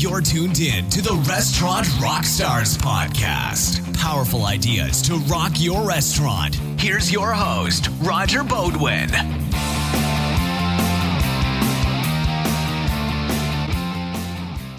You're tuned in to the Restaurant Rockstars podcast. Powerful ideas to rock your restaurant. Here's your host, Roger Beaudoin.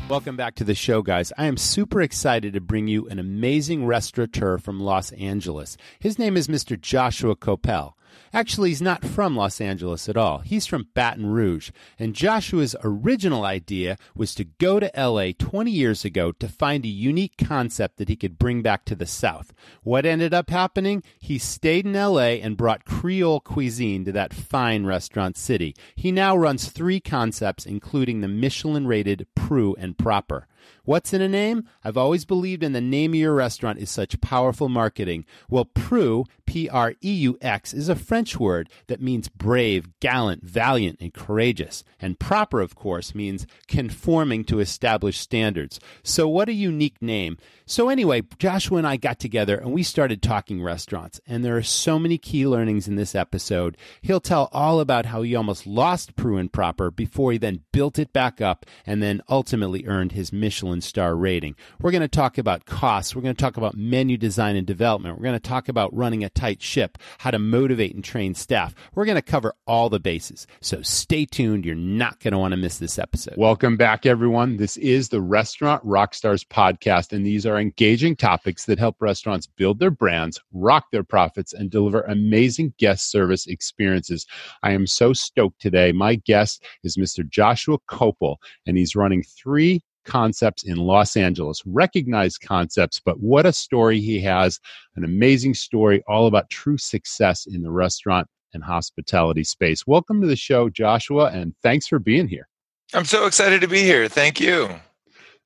Welcome back to the show, guys. I am super excited to bring you an amazing restaurateur from Los Angeles. His name is Mr. Joshua Kopel. Actually, he's not from Los Angeles at all. He's from Baton Rouge. And Joshua's original idea was to go to LA 20 years ago to find a unique concept that he could bring back to the South. What ended up happening? He stayed in LA and brought Creole cuisine to that fine restaurant city. He now runs three concepts, including the Michelin rated Preux and Proper. What's in a name? I've always believed in the name of your restaurant is such powerful marketing. Well, Preux, P R E U X, is a French word that means brave, gallant, valiant, and courageous. And proper, of course, means conforming to established standards. So, what a unique name. So, anyway, Joshua and I got together and we started talking restaurants. And there are so many key learnings in this episode. He'll tell all about how he almost lost Preux and Proper before he then built it back up and then ultimately earned his Michelin Michelin star rating. We're going to talk about costs. We're going to talk about menu design and development. We're going to talk about running a tight ship, how to motivate and train staff. We're going to cover all the bases. So stay tuned. You're not going to want to miss this episode. Welcome back, everyone. This is the Restaurant Rockstars podcast, and these are engaging topics that help restaurants build their brands, rock their profits, and deliver amazing guest service experiences. I am so stoked today. My guest is Mr. Joshua Kopel, and he's running three concepts in Los Angeles, recognized concepts, but what a story he has. An amazing story all about true success in the restaurant and hospitality space. Welcome to the show, Joshua, and thanks for being here. I'm so excited to be here. Thank you.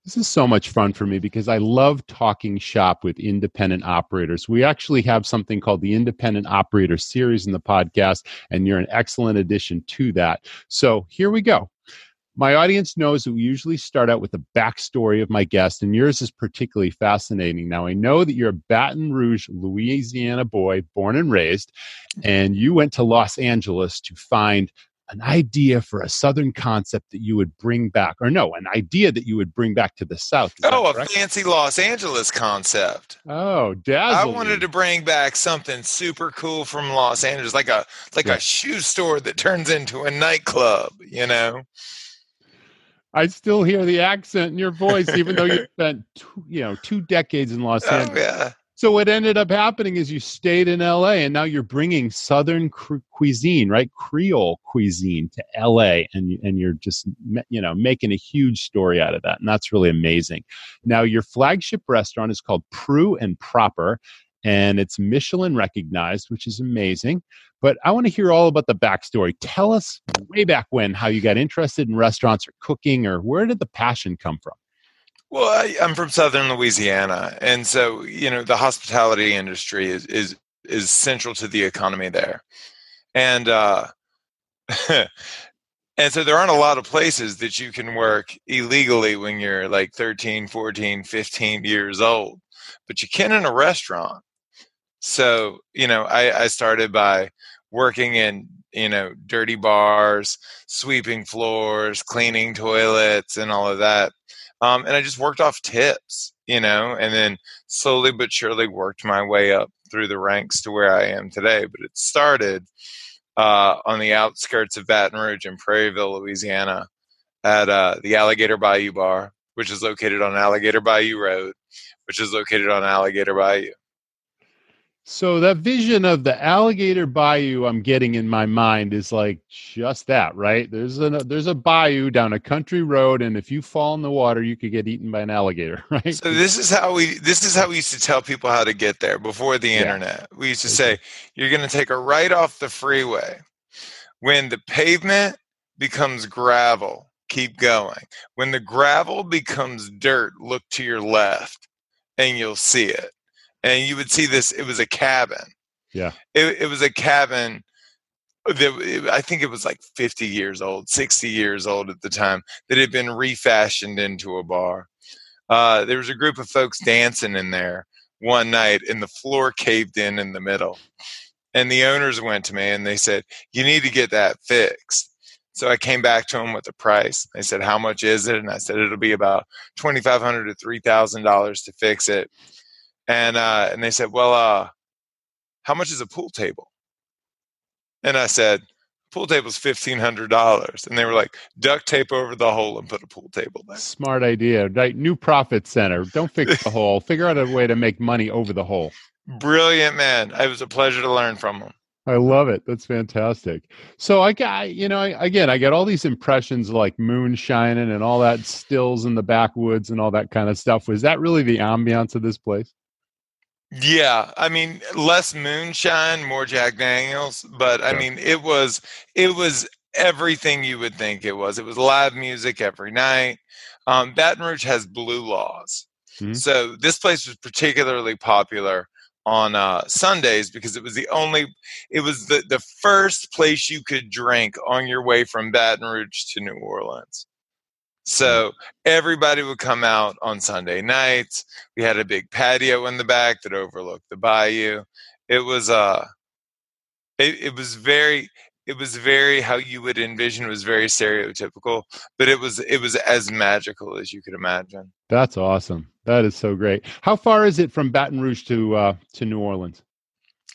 This is so much fun for me because I love talking shop with independent operators. We actually have something called the Independent Operator Series in the podcast, and you're an excellent addition to that. So here we go. My audience knows that we usually start out with the backstory of my guest, and yours is particularly fascinating. Now, I know that you're a Baton Rouge, Louisiana boy, born and raised, and you went to Los Angeles to find an idea for a Southern concept that you would bring back, or no, an idea that you would bring back to the South. oh, a fancy Los Angeles concept. Oh, dazzling. I wanted to bring back something super cool from Los Angeles, like a like yeah. a shoe store that turns into a nightclub. You know. I still hear the accent in your voice, even though you spent two, you know two decades in Los oh, Angeles. Yeah. So what ended up happening is you stayed in LA, and now you're bringing Southern cuisine, right, Creole cuisine to LA, and and you're just you know making a huge story out of that, and that's really amazing. Now your flagship restaurant is called Preux and Proper, and it's Michelin recognized, which is amazing. But I want to hear all about the backstory. Tell us way back when how you got interested in restaurants or cooking, or where did the passion come from? Well, I, am from Southern Louisiana, and so you know the hospitality industry is is is central to the economy there, and uh, and so there aren't a lot of places that you can work illegally when you're like 13 14 15 years old but you can in a restaurant so, you know, I, I started by working in, you know, dirty bars, sweeping floors, cleaning toilets, and all of that. Um, and I just worked off tips, you know, and then slowly but surely worked my way up through the ranks to where I am today. But it started uh, on the outskirts of Baton Rouge in Prairieville, Louisiana, at uh, the Alligator Bayou Bar, which is located on Alligator Bayou Road, which is located on Alligator Bayou. So that vision of the alligator bayou I'm getting in my mind is like just that, right? There's a there's a bayou down a country road, and if you fall in the water, you could get eaten by an alligator, right? So this is how we this is how we used to tell people how to get there before the internet. Yeah. We used to say you're going to take a right off the freeway. When the pavement becomes gravel, keep going. When the gravel becomes dirt, look to your left, and you'll see it and you would see this. It was a cabin. Yeah. It, it was a cabin. That I think it was like 50 years old, 60 years old at the time, that had been refashioned into a bar. Uh, there was a group of folks dancing in there one night, and the floor caved in in the middle. And the owners went to me and they said, You need to get that fixed. So I came back to them with the price. They said, "How much is it?" And I said, "It'll be about twenty five hundred to three thousand dollars to fix it." And uh, and they said, "Well, uh, how much is a pool table?" And I said, "Pool table's fifteen hundred dollars." And they were like, "Duct tape over the hole and put a pool table there." Smart idea. Right, new profit center. Don't fix the hole. Figure out a way to make money over the hole. Brilliant man. It was a pleasure to learn from him. I love it. That's fantastic. So I got, you know, I, again, I got all these impressions like moon shining and all that stills in the backwoods and all that kind of stuff. Was that really the ambiance of this place? Yeah, I mean, less moonshine, more Jack Daniels, but I mean, it was it was everything you would think it was. It was live music every night. Um, Baton Rouge has blue laws, mm-hmm. so this place was particularly popular on uh, Sundays because it was the only, it was the, the first place you could drink on your way from Baton Rouge to New Orleans. So everybody would come out on Sunday nights. We had a big patio in the back that overlooked the bayou. It was uh it, it was very it was very how you would envision it was very stereotypical, but it was it was as magical as you could imagine. That's awesome. That is so great. How far is it from Baton Rouge to uh, to New Orleans?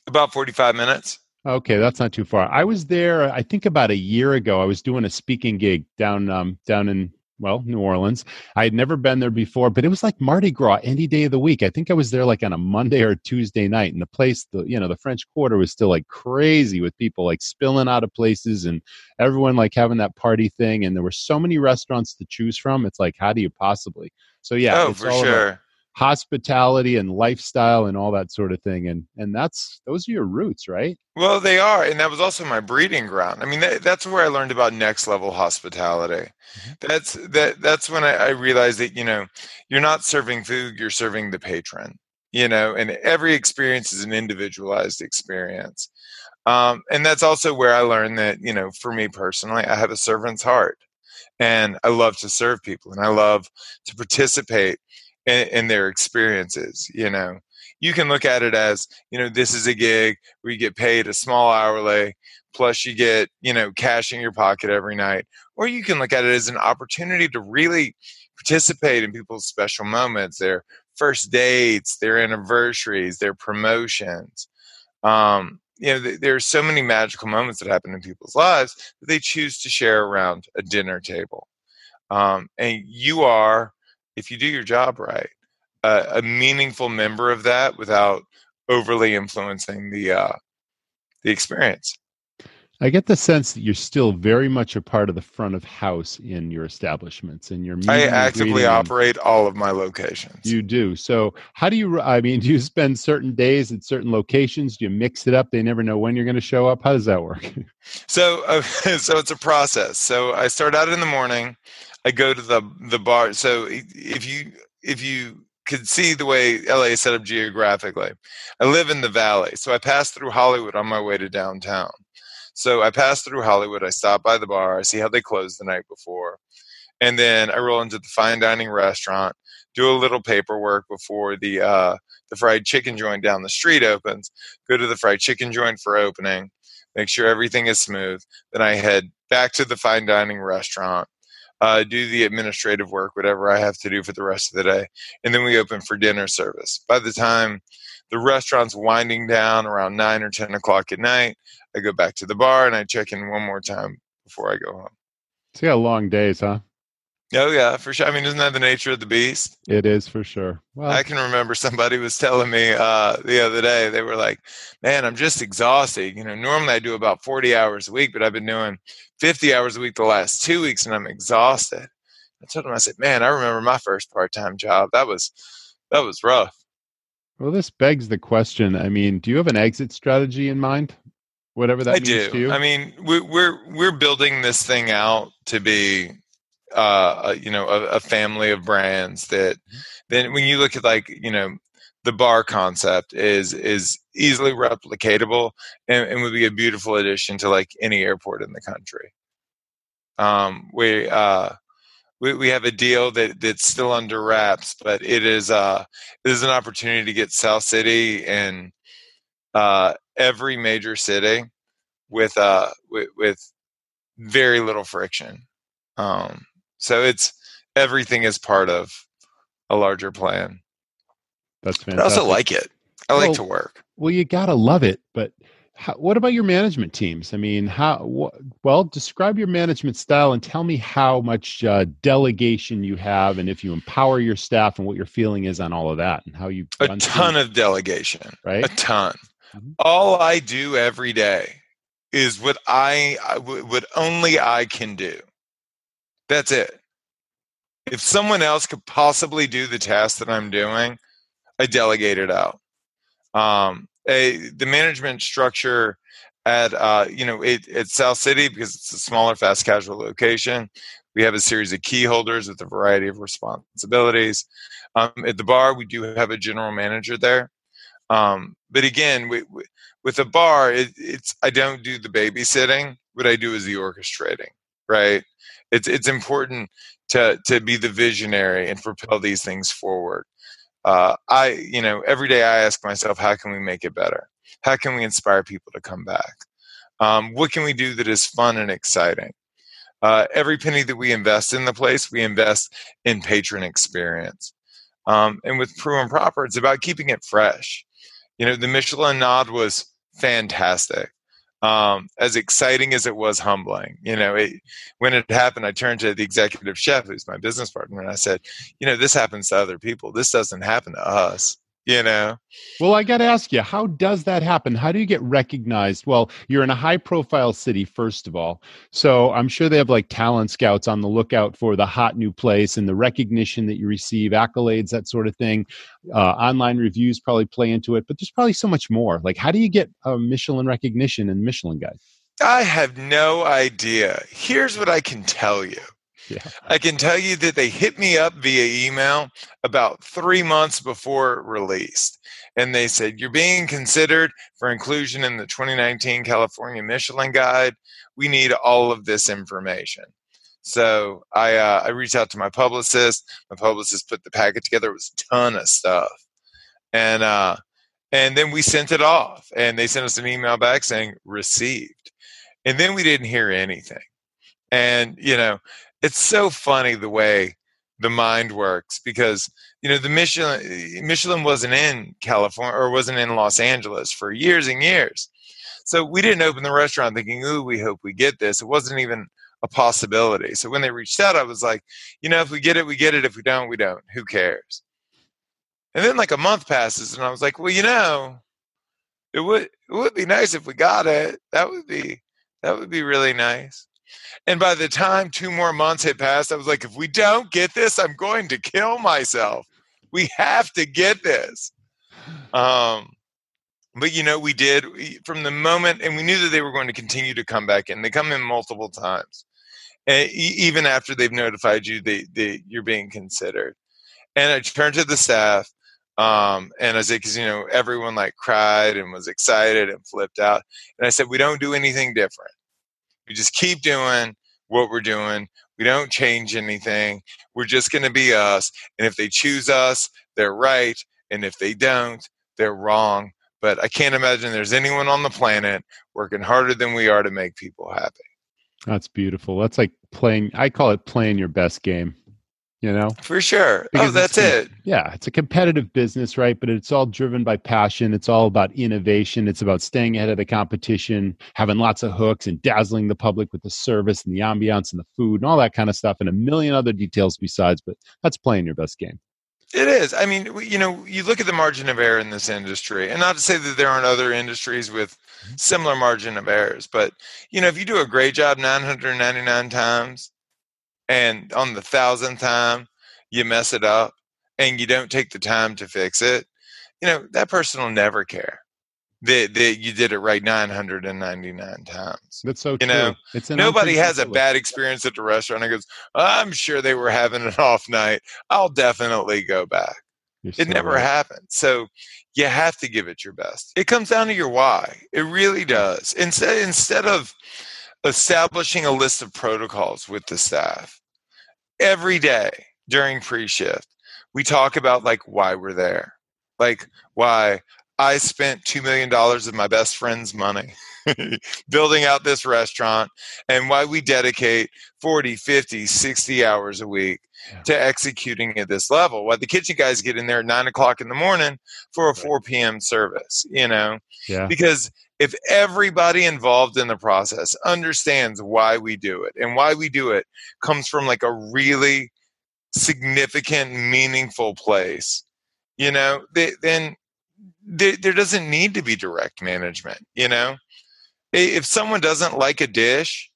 About forty five minutes. Okay, that's not too far. I was there. I think about a year ago. I was doing a speaking gig down um, down in well, New Orleans. I had never been there before, but it was like Mardi Gras any day of the week. I think I was there like on a Monday or Tuesday night, and the place, the you know, the French Quarter was still like crazy with people like spilling out of places and everyone like having that party thing. And there were so many restaurants to choose from. It's like, how do you possibly? So yeah, oh, for sure hospitality and lifestyle and all that sort of thing and and that's those are your roots right? Well they are and that was also my breeding ground. I mean that, that's where i learned about next level hospitality. Mm-hmm. that's that that's when I, I realized that you know you're not serving food you're serving the patron you know and every experience is an individualized experience. Um, and that's also where i learned that you know for me personally i have a servant's heart and i love to serve people and i love to participate in their experiences you know? You can look at it as you know this is a gig where you get paid a small hourly plus you get you know cash in your pocket every night. Or you can look at it as an opportunity to really participate in people's special moments their first dates their anniversaries their promotions. Um, you know th- there are so many magical moments that happen in people's lives that they choose to share around a dinner table. Um, and you are if you do your job right, uh, a meaningful member of that without overly influencing the uh, the experience. I get the sense that you're still very much a part of the front of house in your establishments and your. I actively operate all of my locations. You do. So, how do you? I mean, do you spend certain days at certain locations? Do you mix it up? They never know when you're going to show up. How does that work? so, uh, so it's a process. So I start out in the morning. I go to the the bar. So if you if you could see the way LA is set up geographically, I live in the valley, so I pass through Hollywood on my way to downtown. So I pass through Hollywood. I stop by the bar. I see how they closed the night before, and then I roll into the fine dining restaurant. Do a little paperwork before the uh, the fried chicken joint down the street opens. Go to the fried chicken joint for opening. Make sure everything is smooth. Then I head back to the fine dining restaurant uh, do the administrative work, whatever I have to do for the rest of the day. And then we open for dinner service. By the time the restaurant's winding down around 9 or 10 o'clock at night, I go back to the bar and I check in one more time before I go home. So you got long days, huh? Oh yeah, for sure. I mean, isn't that the nature of the beast? It is for sure. Well, I can remember somebody was telling me uh, the other day. They were like, "Man, I'm just exhausted. You know, normally I do about 40 hours a week, but I've been doing 50 hours a week the last two weeks, and I'm exhausted." I told them, I said, "Man, I remember my first part-time job. That was that was rough." Well, this begs the question. I mean, do you have an exit strategy in mind? Whatever that I means do. you. I mean, we, we're we're building this thing out to be uh, you know a, a, family of brands that mm-hmm. then when you look at like you know the bar concept is is easily replicatable and, and would be a beautiful addition to like any airport in the country um, we uh, we, we have a deal that that's still under wraps but it is uh it is an opportunity to get south city and uh every major city with uh with, with very little friction. Um, so it's everything is part of a larger plan. That's But I also like it. I Well- like to work. Well, you gotta love it, but how, what about your management teams? I mean, how? Wh- well, describe your management style and tell me how much uh, delegation you have, and if you empower your staff, and what your feeling is on all of that, and how you A ton of delegation. right. A ton. Mhm. All I do every day is what I I- what only I can do. That's it. If someone else could possibly do the task that I'm doing, I delegate it out. Um, a, the management structure at uh, you know it, at South City because it's a smaller fast casual location. We have a series of key holders with a variety of responsibilities. Um, at the bar, we do have a general manager there. Um, but again, we, we, with a bar, it, it's I don't do the babysitting. What I do is the orchestrating. Right? It's it's important to to be the visionary and propel these things forward. Uh, I you know every day I ask myself, how can we make it better? How can we inspire people to come back? Um, what can we do that is fun and exciting? Uh, every penny that we invest in the place, we invest in patron experience. Um, and with Preux and Proper, it's about keeping it fresh. You know, the Michelin nod was fantastic. Um, as exciting as it was humbling, you know, it, when it happened, I turned to the executive chef, who's my business partner, and I said, you know, this happens to other people. This doesn't happen to us. You know, Well, I got to ask you, how does that happen? How do you get recognized? Well, you're in a high profile city, first of all. So I'm sure they have like talent scouts on the lookout for the hot new place and the recognition that you receive, accolades, that sort of thing. Uh, online reviews probably play into it, but there's probably so much more. Like, how do you get a Michelin recognition and Michelin guide? I have no idea. Here's what I can tell you. I can tell you that they hit me up via email about three months before released. And they said, You're being considered for inclusion in the 2019 California Michelin Guide. We need all of this information. So I, uh, I reached out to my publicist. My publicist put the packet together. It was a ton of stuff. And, uh, and then we sent it off. And they sent us an email back saying, Received. And then we didn't hear anything. And, you know, it's so funny the way the mind works because you know the Michelin eh, Michelin wasn't in California or wasn't in Los Angeles for years and years. So we didn't open the restaurant thinking, "Ooh, we hope we get this." It wasn't even a possibility. So when they reached out, I was like, "You know, if we get it, we get it. If we don't, we don't. Who cares?" And then like a month passes, and I was like, "Well, you know, it would it would be nice if we got it. That would be that would be really nice." And by the time two more months had passed, I was like, if we don't get this, I'm going to kill myself. We have to get this. Um, but you know, we did from the moment, and we knew that they were going to continue to come back in. They come in multiple times, and even after they've notified you that you're being considered. And I turned to the staff, um, and I said, because you know, everyone like cried and was excited and flipped out. And I said, we don't do anything different. We just keep doing what we're doing. We don't change anything. We're just going to be us. And if they choose us, they're right. And if they don't, they're wrong. But I can't imagine there's anyone on the planet working harder than we are to make people happy. That's beautiful. That's like playing, I call it playing your best game, you know? For sure. Oh, because oh, that's it. Yeah, it's a competitive business, right? But it's all driven by passion. It's all about innovation. It's about staying ahead of the competition, having lots of hooks and dazzling the public with the service and the ambiance and the food and all that kind of stuff and a million other details besides. But that's playing your best game. It is. I mean, you know, you look at the margin of error in this industry, and not to say that there aren't other industries with mm-hmm. similar margin of errors, but you know, if you do a great job 999 times, and on the thousandth time you mess it up, and you don't take the time to fix it, you know, that person will never care that that you did it right 999 times. That's so You true. know, it's Nobody has a bad experience at the restaurant and goes, I'm sure they were having an off night. I'll definitely go back. You're It so never right. happened. So you have to give it your best. It comes down to your why. It really does. Instead instead of establishing a list of protocols with the staff, every day during pre-shift, we talk about like why we're there. Like why I spent $2 million of my best friend's money building out this restaurant and why we dedicate 40, 50, 60 hours a week yeah. to executing at this level. Why the kitchen guys get in there at nine o'clock in the morning for a right. 4 p.m. service, you know? Yeah. Because if everybody involved in the process understands why we do it and why we do it comes from like a really significant, meaningful place, you know, then there doesn't need to be direct management, you know? If someone doesn't like a dish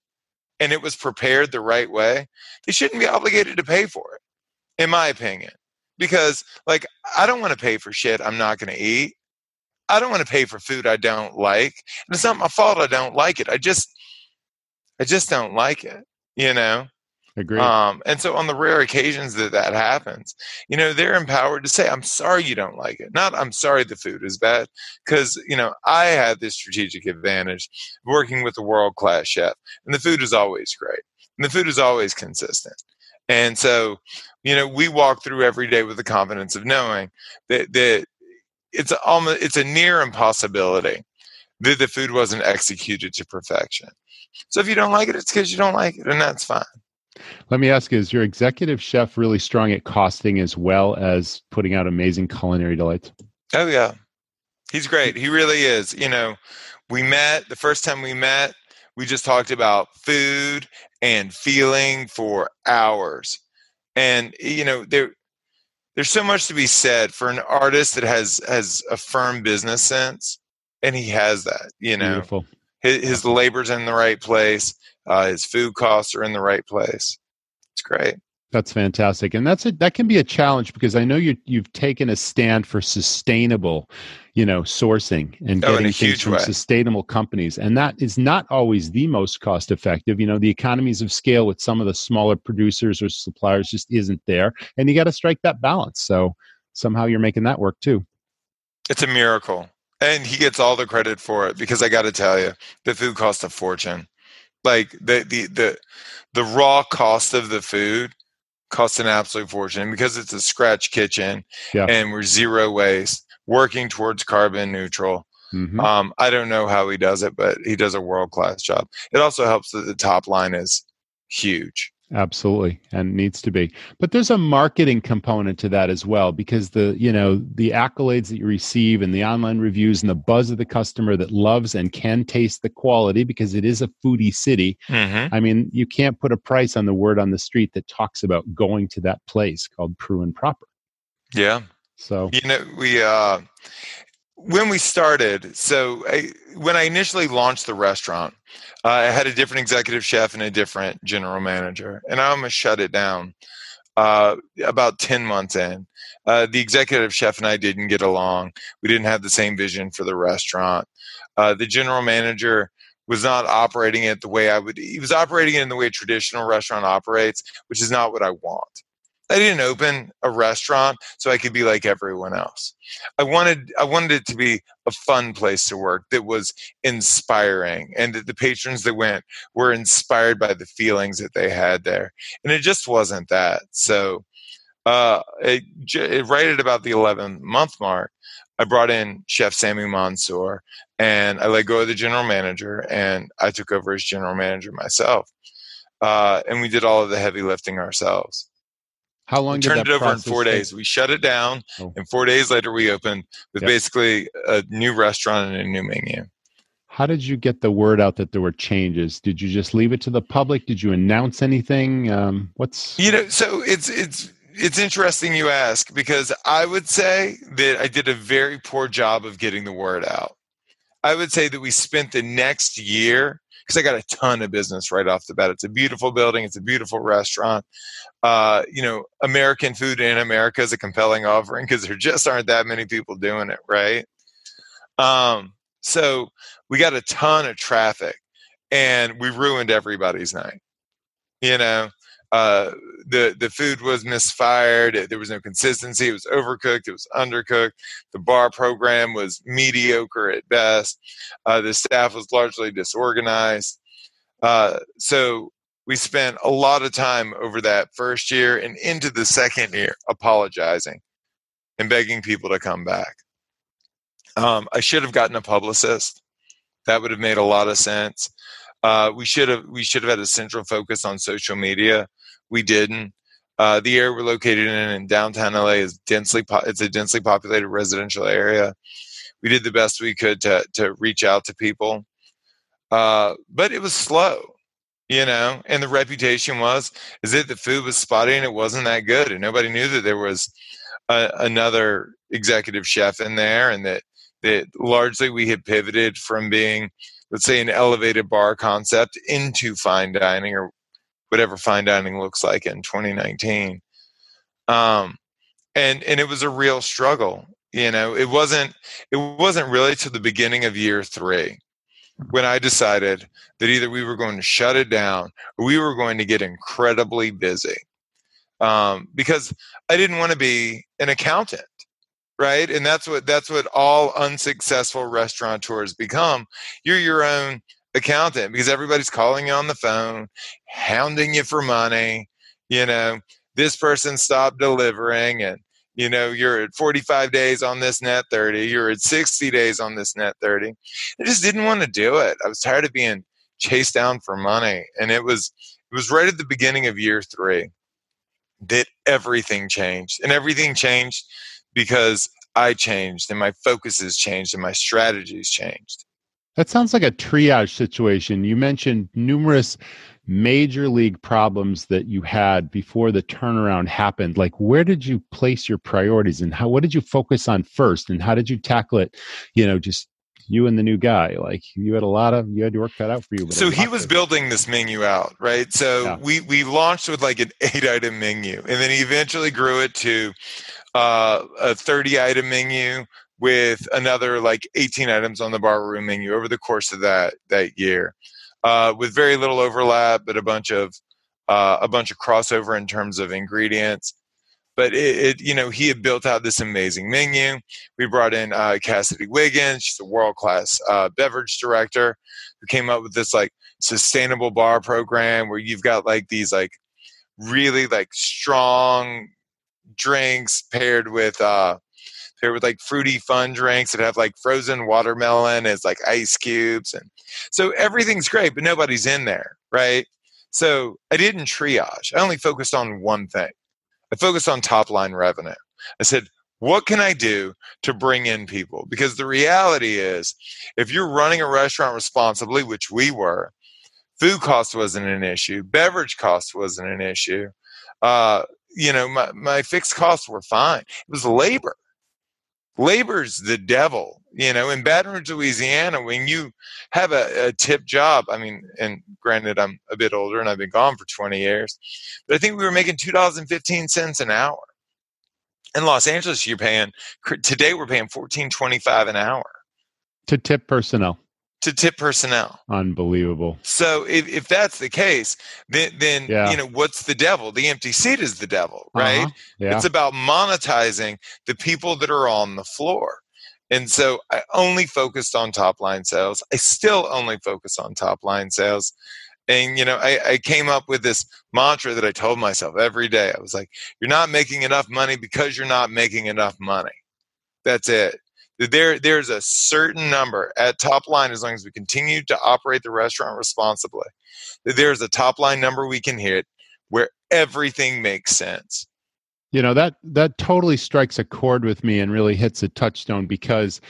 and it was prepared the right way, they shouldn't be obligated to pay for it, in my opinion. Because, like, I don't want to pay for shit I'm not going to eat. I don't want to pay for food I don't like. And it's not my fault I don't like it. I just, I just don't like it, you know? Agree. Um, and so on the rare occasions that that happens, you know, they're empowered to say, I'm sorry you don't like it. Not, I'm sorry the food is bad. Because, you know, I had this strategic advantage working with a world class chef, and the food is always great. And the food is always consistent. And so, you know, we walk through every day with the confidence of knowing that, that it's almost it's a near impossibility that the food wasn't executed to perfection. So if you don't like it, it's because you don't like it, and that's fine. Let me ask you, is your executive chef really strong at costing as well as putting out amazing culinary delights? Oh, yeah. He's great. He really is. You know, we met the first time we met, we just talked about food and feeling for hours. And, you know, there, there's so much to be said for an artist that has has a firm business sense and he has that you know Beautiful. his, his labor's in the right place uh, his food costs are in the right place. It's great. That's fantastic, and that's a, that can be a challenge because I know you you've taken a stand for sustainable, you know, sourcing and oh, getting things from way. sustainable companies, and that is not always the most cost effective. You know, the economies of scale with some of the smaller producers or suppliers just isn't there, and you got to strike that balance. So somehow you're making that work too. It's a miracle, and he gets all the credit for it because I got to tell you, the food costs a fortune like the the the the raw cost of the food costs an absolute fortune and because it's a scratch kitchen yeah. and we're zero waste working towards carbon neutral mm-hmm. um, i don't know how he does it but he does a world class job it also helps that the top line is huge absolutely and needs to be. But there's a marketing component to that as well because the you know the accolades that you receive and the online reviews and the buzz of the customer that loves and can taste the quality because it is a foodie city. Mm-hmm. i mean you can't put a price on the word on the street that talks about going to that place called Preux and Proper. Yeah. So you know we uh when we started, so I, when I initially launched the restaurant, uh, I had a different executive chef and a different general manager, and I almost shut it down uh, about 10 months in. Uh, the executive chef and I didn't get along. We didn't have the same vision for the restaurant. Uh, the general manager was not operating it the way I would, he was operating it in the way a traditional restaurant operates, which is not what I want. I didn't open a restaurant so I could be like everyone else. I wanted I wanted it to be a fun place to work that was inspiring and that the patrons that went were inspired by the feelings that they had there. And it just wasn't that. So uh, it, right at about the 11 month mark, I brought in Chef Sammy Monsour and I let go of the general manager and I took over as general manager myself. Uh, and we did all of the heavy lifting ourselves. How long? Did we turned it over in four take? days. We shut it down, oh. and four days later we opened with yep. basically a new restaurant and a new menu. How did you get the word out that there were changes? Did you just leave it to the public? Did you announce anything? Um, what's you know? So it's it's it's interesting you ask because I would say that I did a very poor job of getting the word out. I would say that we spent the next year because I got a ton of business right off the bat. It's a beautiful building. It's a beautiful restaurant. Uh, you know, American food in America is a compelling offering because there just aren't that many people doing it, right? Um, so we got a ton of traffic, and we ruined everybody's night. You know, uh, the the food was misfired. There was no consistency. It was overcooked. It was undercooked. The bar program was mediocre at best. Uh, the staff was largely disorganized. Uh, so we spent a lot of time over that first year and into the second year apologizing and begging people to come back. Um, I should have gotten a publicist. That would have made a lot of sense. Uh, we should have we should have had a central focus on social media. We didn't. Uh, the area we're located in in downtown LA is densely po- it's a densely populated residential area. We did the best we could to to reach out to people, uh, but it was slow, you know. And the reputation was is that the food was spotty and it wasn't that good, and nobody knew that there was a, another executive chef in there, and that that largely we had pivoted from being let's say an elevated bar concept into fine dining or whatever fine dining looks like in 2019 um, and and it was a real struggle you know? It wasn't it wasn't really to the beginning of year three when i decided that either we were going to shut it down or we were going to get incredibly busy. Um, because i didn't want to be an accountant right? And that's what that's what all unsuccessful restaurateurs become. You're your own accountant because everybody's calling you on the phone hounding you for money you know this person stopped delivering and you know you're at 45 days on this net 30 you're at 60 days on this net 30 i just didn't want to do it. I was tired of being chased down for money and it was it was right at the beginning of year three that everything changed and everything changed because I changed and my focus has changed and my strategies changed. That sounds like a triage situation. You mentioned numerous major league problems that you had before the turnaround happened. Like, where did you place your priorities and how, what did you focus on first and how did you tackle it? You know, just you and the new guy like you had a lot of you had to work that out for you so he was building this menu out right? So yeah. we we launched with like an eight item menu and then he eventually grew it to uh, a 30 item menu with another like 18 items on the bar room menu over the course of that that year uh, with very little overlap but a bunch of uh, a bunch of crossover in terms of ingredients but it, it, you know he had built out this amazing menu. We brought in uh, cassidy wiggins. She's a world-class uh, beverage director who came up with this like sustainable bar program where you've got like these like really like strong drinks paired with uh paired with like fruity fun drinks that have like frozen watermelon as like ice cubes and so everything's great but nobody's in there right? So i didn't triage. I only focused on one thing i focused on top line revenue i said what can i do to bring in people because the reality is if you're running a restaurant responsibly which we were food cost wasn't an issue beverage cost wasn't an issue uh, you know, my, my fixed costs were fine. It was labor. Labor's the devil. You know, in Baton Rouge, Louisiana, when you have a, a tip job, I mean, and granted, I'm a bit older and I've been gone for 20 years, but I think we were making $2.15 an hour. In Los Angeles, you're paying, today we're paying 14.25 an hour. To tip personnel to tip personnel. Unbelievable. So if, if that's the case, then then yeah. you know what's the devil? The empty seat is the devil, right? Uh-huh. Yeah. It's about monetizing the people that are on the floor. And so I only focused on top line sales. I still only focus on top line sales. And you know, I, I came up with this mantra that I told myself every day. I was like, "You're not making enough money because you're not making enough money." That's it there there's a certain number at top line as long as we continue to operate the restaurant responsibly there's a top line number we can hit where everything makes sense you know that that totally strikes a chord with me and really hits a touchstone because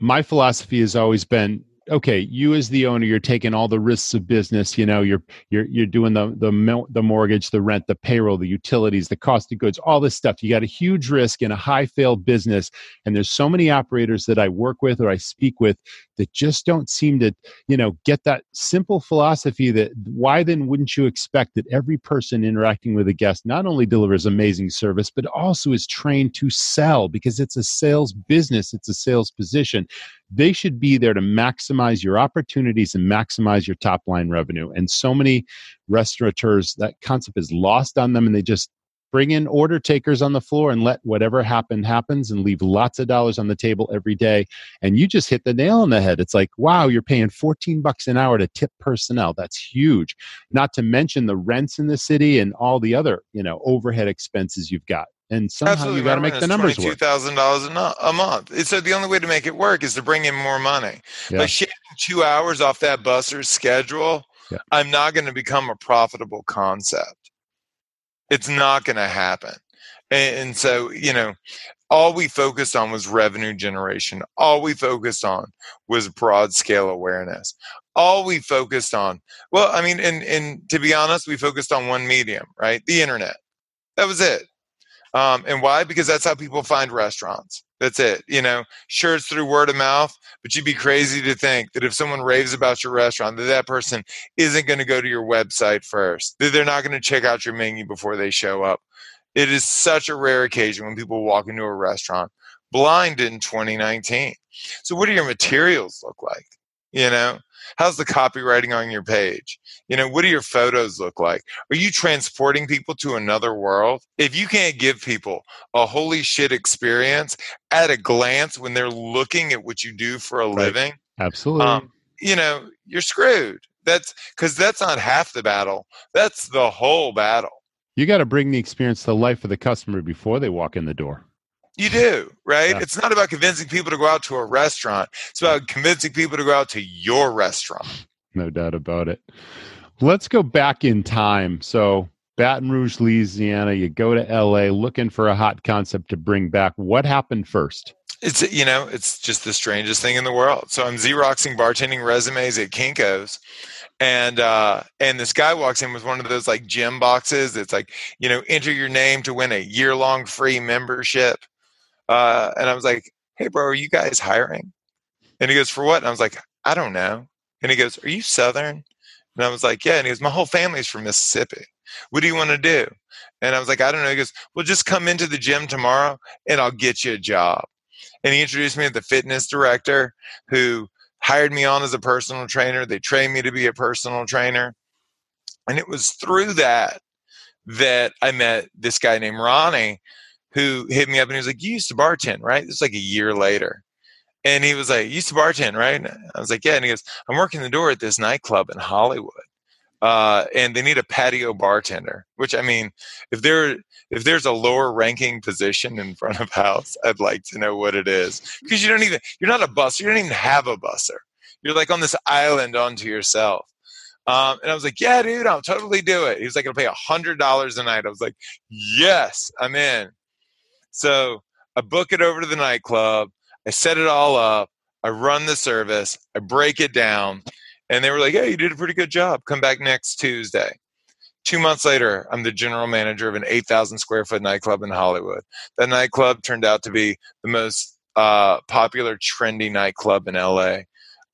my philosophy has always been okay you as the owner you're taking all the risks of business you know you're you're you're doing the the the mortgage the rent the payroll the utilities the cost of goods all this stuff. You got a huge risk in a high fail business. And there's so many operators that I work with or I speak with that just don't seem to you know get that simple philosophy that why then wouldn't you expect that every person interacting with a guest not only delivers amazing service but also is trained to sell because it's a sales business it's a sales position they should be there to maximize your opportunities and maximize your top line revenue. And so many restaurateurs, that concept is lost on them and they just bring in order takers on the floor and let whatever happen happens and leave lots of dollars on the table every day and you just hit the nail on the head it's like wow you're paying 14 bucks an hour to tip personnel that's huge not to mention the rents in the city and all the other you know overhead expenses you've got and somehow Absolutely. you got to make the numbers work. $22,000 a month. So the only way to make it work is to bring in more money. Yeah. By shaving two hours off that busser's schedule, Yeah. I'm not going to become a profitable concept. It's not going to happen. And, and so, you know, all we focused on was revenue generation. All we focused on was broad scale awareness. All we focused on, well, I mean, and, and to be honest, we focused on one medium, right? The internet. That was it. Um, and why? Because that's how people find restaurants. That's it. You know, sure, it's through word of mouth, but you'd be crazy to think that if someone raves about your restaurant, that that person isn't going to go to your website first, that they're not going to check out your menu before they show up. It is such a rare occasion when people walk into a restaurant blind in 2019. So, what do your materials look like? You know, how's the copywriting on your page? You know, what do your photos look like? Are you transporting people to another world? If you can't give people a holy shit experience at a glance when they're looking at what you do for a Right. living, Absolutely. um, you know, you're screwed. That's because that's not half the battle. That's the whole battle. you got to bring the experience to life for the customer before they walk in the door. You do, right? Yeah. It's not about convincing people to go out to a restaurant. It's about convincing people to go out to your restaurant. No doubt about it. Let's go back in time. So, Baton Rouge, Louisiana, you go to LA looking for a hot concept to bring back. What happened first? It's you know, it's just the strangest thing in the world. So I'm xeroxing bartending resumes at Kinkos, and uh, and this guy walks in with one of those like gym boxes. It's like you know, enter your name to win a year long free membership. Uh, and I was like, hey, bro, are you guys hiring? And he goes, for what? And I was like, I don't know. And he goes, are you Southern? And I was like, yeah. And he goes, my whole family's from Mississippi. What do you want to do? And I was like, I don't know. He goes, well, just come into the gym tomorrow and I'll get you a job. And he introduced me to the fitness director who hired me on as a personal trainer. They trained me to be a personal trainer. And it was through that that I met this guy named Ronnie who hit me up and he was like, You used to bartend, right? It's like a year later. And he was like, You used to bartend, right? I was like, Yeah. And he goes, I'm working the door at this nightclub in Hollywood. Uh, and they need a patio bartender, which I mean, if there if there's a lower ranking position in front of house, I'd like to know what it is. Because you don't even you're not a busser, you don't even have a busser. You're like on this island onto yourself. Um, and I was like, yeah, dude, I'll totally do it. He was like, I'll pay a hundred dollars a night. I was like, yes, I'm in. So I book it over to the nightclub. I set it all up. I run the service. I break it down. And they were like, hey, you did a pretty good job. Come back next Tuesday. Two months later, I'm the general manager of an 8,000 square foot nightclub in Hollywood. That nightclub turned out to be the most uh, popular, trendy nightclub in LA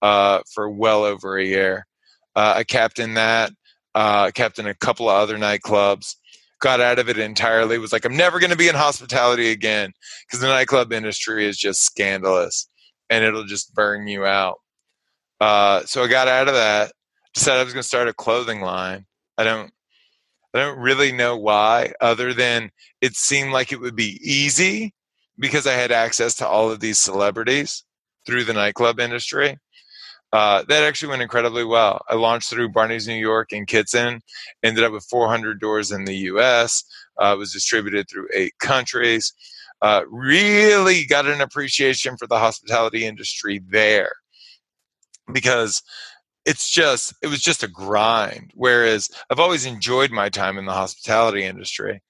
uh, for well over a year. Uh, I captained that, uh, captained a couple of other nightclubs, got out of it entirely, was like, I'm never going to be in hospitality again because the nightclub industry is just scandalous and it'll just burn you out. Uh, so I got out of that, decided I was going to start a clothing line. I don't. I don't really know why, other than it seemed like it would be easy because I had access to all of these celebrities through the nightclub industry. Uh, that actually went incredibly well. I launched through Barney's New York and Kitson, ended up with 400 doors in the US, uh, was distributed through eight countries. Uh, really got an appreciation for the hospitality industry there because it's just it was just a grind whereas i've always enjoyed my time in the hospitality industry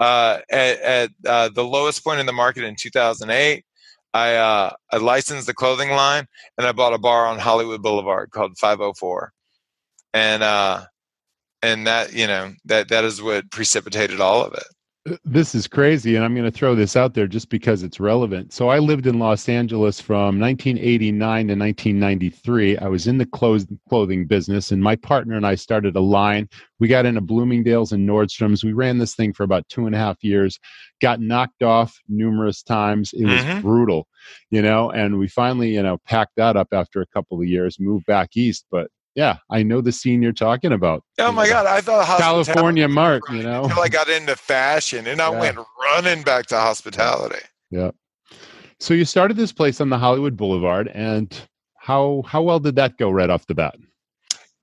uh, at, at uh, the lowest point in the market in 2008 I, uh, I licensed the clothing line and i bought a bar on hollywood boulevard called 504 and uh, and that you know that that is what precipitated all of it This is crazy, and I'm going to throw this out there just because it's relevant. So, I lived in Los Angeles from 1989 to 1993. I was in the clothes, clothing business, and my partner and I started a line. We got into Bloomingdale's and Nordstrom's. We ran this thing for about two and a half years, got knocked off numerous times. It was Mhm. brutal, you know, and we finally, you know, packed that up after a couple of years, moved back east. But yeah, I know the scene you're talking about. oh my god i thought California Mart, you know. until i got into fashion and i Yeah. went running back to hospitality Yeah. So you started this place on the Hollywood Boulevard, and how how well did that go right off the bat?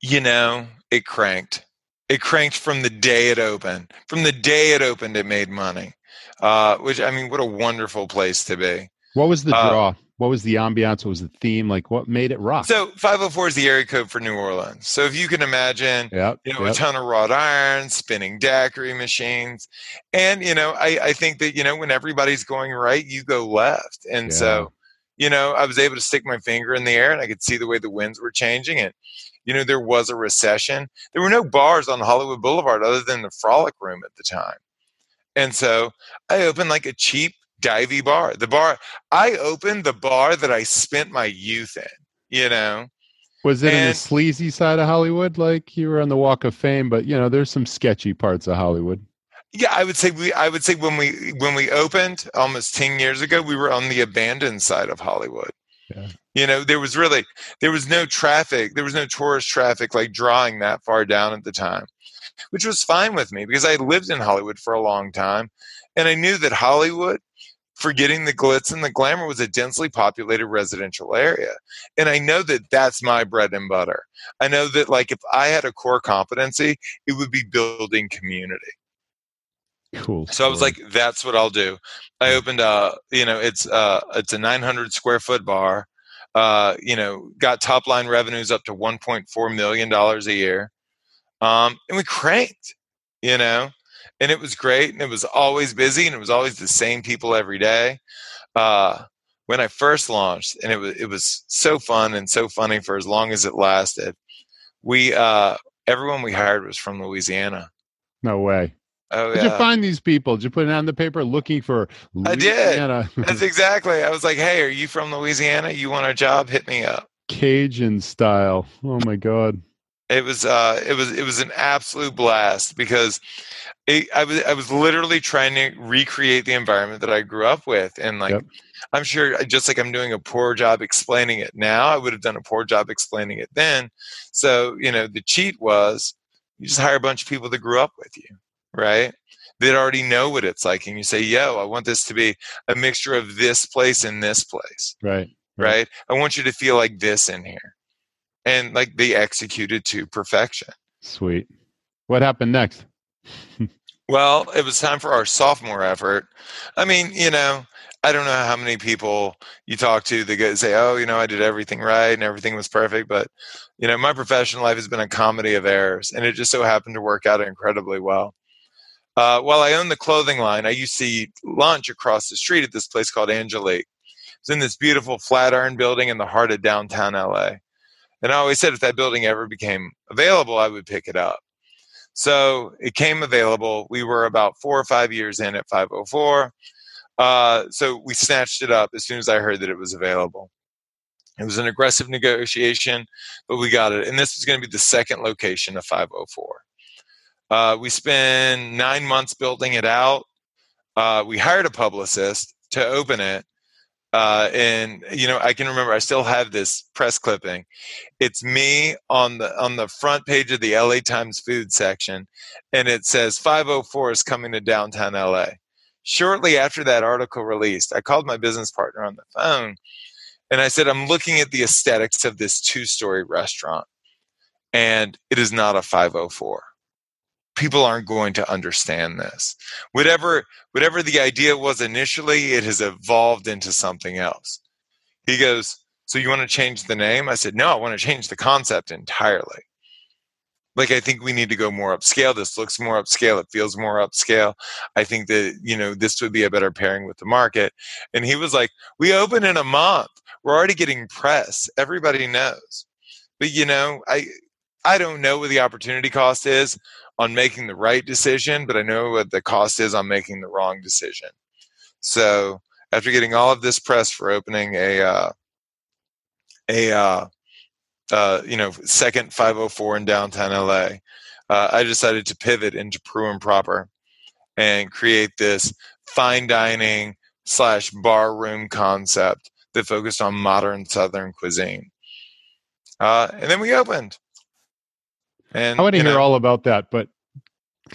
you know, it cranked. It cranked from the day it opened. From the day it opened, it made money. Uh, which I mean, what a wonderful place to be. What was the uh, draw? What was the ambiance? What was the theme? Like what made it rock? So 504 is the area code for New Orleans. So if you can imagine, yep, you know, yep. a ton of wrought iron, spinning daiquiri machines. And, you know, I, I think that, you know, when everybody's going right, you go left. And yeah. so, you know, I was able to stick my finger in the air and I could see the way the winds were changing. And, you know, there was a recession. There were no bars on Hollywood Boulevard other than the Frolic Room at the time. And so I opened like a cheap divey bar. The bar I opened the bar that I spent my youth in, you know. Was it and, in the sleazy side of Hollywood? Like you were on the Walk of Fame, but you know, there's some sketchy parts of Hollywood. Yeah, I would say we I would say when we when we opened almost 10 years ago, we were on the abandoned side of Hollywood. Yeah. You know, there was really there was no traffic, there was no tourist traffic like drawing that far down at the time. Which was fine with me because I lived in Hollywood for a long time and I knew that Hollywood forgetting the glitz and the glamour was a densely populated residential area. And i know that that's my bread and butter. I know that like if i had a core competency it would be building community. Cool so i was like that's what i'll do. I opened a you know it's uh it's a 900 square foot bar uh you know got top line revenues up to 1.4 million dollars a year um and we cranked you know and it was great and it was always busy and it was always the same people every day uh, when i first launched and it was it was so fun and so funny for as long as it lasted we uh, everyone we hired was from louisiana no way Oh, did yeah. you find these people? Did you put it on the paper looking for Louisiana? I did. That's exactly. I was like, "Hey, are you from Louisiana? You want a job? Hit me up." Cajun style. Oh my god. It was uh, it was it was an absolute blast because it, I was I was literally trying to recreate the environment that I grew up with, and like yep. I'm sure uh, just like I'm doing a poor job explaining it now, I would have done a poor job explaining it then. So you know, the cheat was you just hire a bunch of people that grew up with you, right? That already know what it's like, and you say, "Yo, I want this to be a mixture of this place and this place." Right. Right. right? I want you to feel like this in here and like they executed to perfection. Sweet. What happened next? well, it was time for our sophomore effort. I mean, you know, I don't know how many people you talk to that go say, "Oh, you know, I did everything right and everything was perfect," but you know, my professional life has been a comedy of errors, and it just so happened to work out incredibly well. Uh, while I own the clothing line, I used to lunch across the street at this place called Angelique. It's in this beautiful Flatiron building in the heart of downtown LA. And I always said if that building ever became available, I would pick it up. So it came available. We were about four or five years in at 504. Uh, so we snatched it up as soon as I heard that it was available. It was an aggressive negotiation, but we got it. And this was going to be the second location of 504. Uh, we spent nine months building it out. Uh, we hired a publicist to open it uh, and you know, I can remember. I still have this press clipping. It's me on the on the front page of the LA Times food section, and it says 504 is coming to downtown LA. Shortly after that article released, I called my business partner on the phone, and I said, "I'm looking at the aesthetics of this two-story restaurant, and it is not a 504." People aren't going to understand this. Whatever whatever the idea was initially, it has evolved into something else. He goes, "So you want to change the name?" I said, "No, I want to change the concept entirely." Like I think we need to go more upscale. This looks more upscale. It feels more upscale. I think that you know this would be a better pairing with the market. And he was like, "We open in a month. We're already getting press. Everybody knows." But you know, I I don't know what the opportunity cost is on making the right decision, but I know what the cost is on making the wrong decision. So after getting all of this press for opening a uh, a uh, uh, you know second 504 in downtown LA, uh, I decided to pivot into Preux and Proper and create this fine dining slash bar room concept that focused on modern Southern cuisine. Uh, and then we opened. And I want to hear know, all about that, but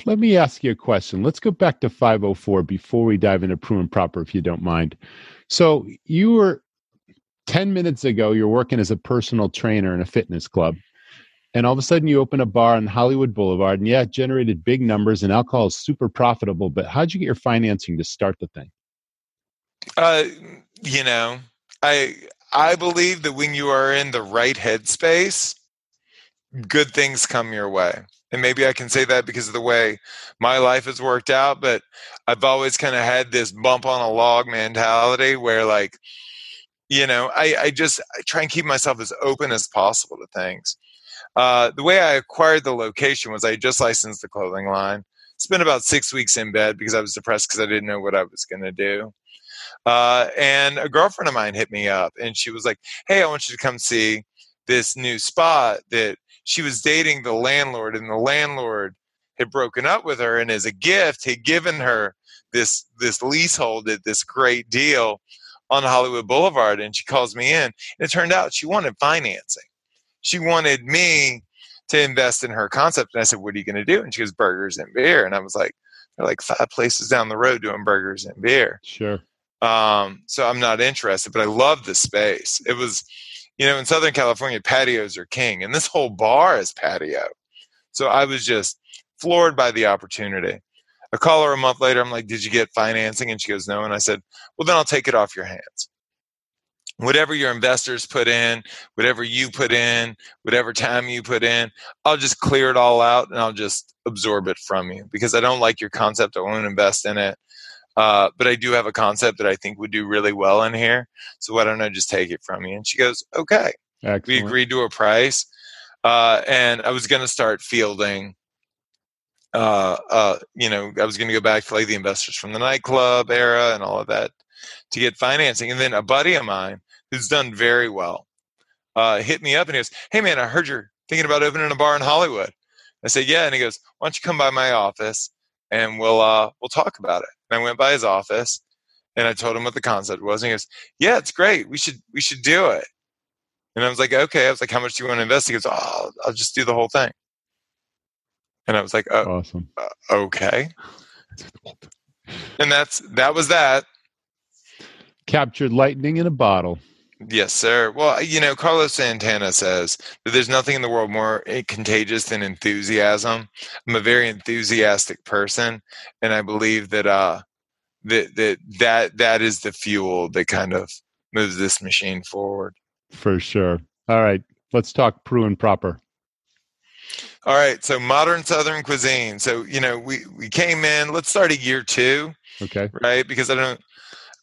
let me ask you a question. Let's go back to 504 before we dive into Preux and Proper, if you don't mind. So you were 10 minutes ago, you're working as a personal trainer in a fitness club. and all of a sudden you open a bar on Hollywood Boulevard, and yeah, it generated big numbers, and alcohol is super profitable. But how'd you get your financing to start the thing? Uh, you know, I I believe that when you are in the right headspace, good things come your way. And maybe I can say that because of the way my life has worked out, but I've always kind of had this bump on a log mentality where like you know I, I just I try and keep myself as open as possible to things uh, the way I acquired the location was I just licensed the clothing line. Spent about six weeks in bed because I was depressed because I didn't know what I was going to do. Uh, and a girlfriend of mine hit me up and she was like, Hey, I want you to come see this new spot that she was dating the landlord, and the landlord had broken up with her and as a gift had given her this this leasehold at this great deal on Hollywood Boulevard. And she calls me in. And it turned out she wanted financing she wanted me to invest in her concept. And I said, What are you going to do? And she goes, Burgers and beer. And I was like, They're like five places down the road doing burgers and beer. Sure. Um, so I'm not interested, but I love the space. It was, you know, in Southern California, patios are king, and this whole bar is patio. So I was just floored by the opportunity. I call her a month later. I'm like, Did you get financing? And she goes, No. And I said, Well, then I'll take it off your hands whatever your investors put in, whatever you put in, whatever time you put in, I'll just clear it all out and I'll just absorb it from you because I don't like your concept. I won't invest in it. Uh, but I do have a concept that I think would do really well in here. So why don't I just take it from you? And she goes, okay. Excellent. We agreed to a price. Uh, and I was going to start fielding. Uh, uh, you know, I was going to go back to like the investors from the nightclub era and all of that to get financing. And then a buddy of mine who's done very well, uh, hit me up and he goes, Hey man, I heard you're thinking about opening a bar in Hollywood. I said, Yeah. And he goes, Why don't you come by my office and we'll uh, we'll talk about it. And I went by his office and I told him what the concept was. And he goes, Yeah, it's great. We should we should do it. And I was like, Okay. I was like, How much do you want to invest? He goes, Oh, I'll, just do the whole thing. And I was like, Oh, awesome. Uh, okay. And that's that was that. Captured lightning in a bottle. Yes, sir. Well, you know, Carlos Santana says that there's nothing in the world more eh, contagious than enthusiasm. I'm a very enthusiastic person, and I believe that uh, that that that that is the fuel that kind of moves this machine forward. For sure. All right, let's talk Preux and proper. All right, so modern Southern cuisine. So you know, we we came in. Let's start at year two. Okay. Right, because I don't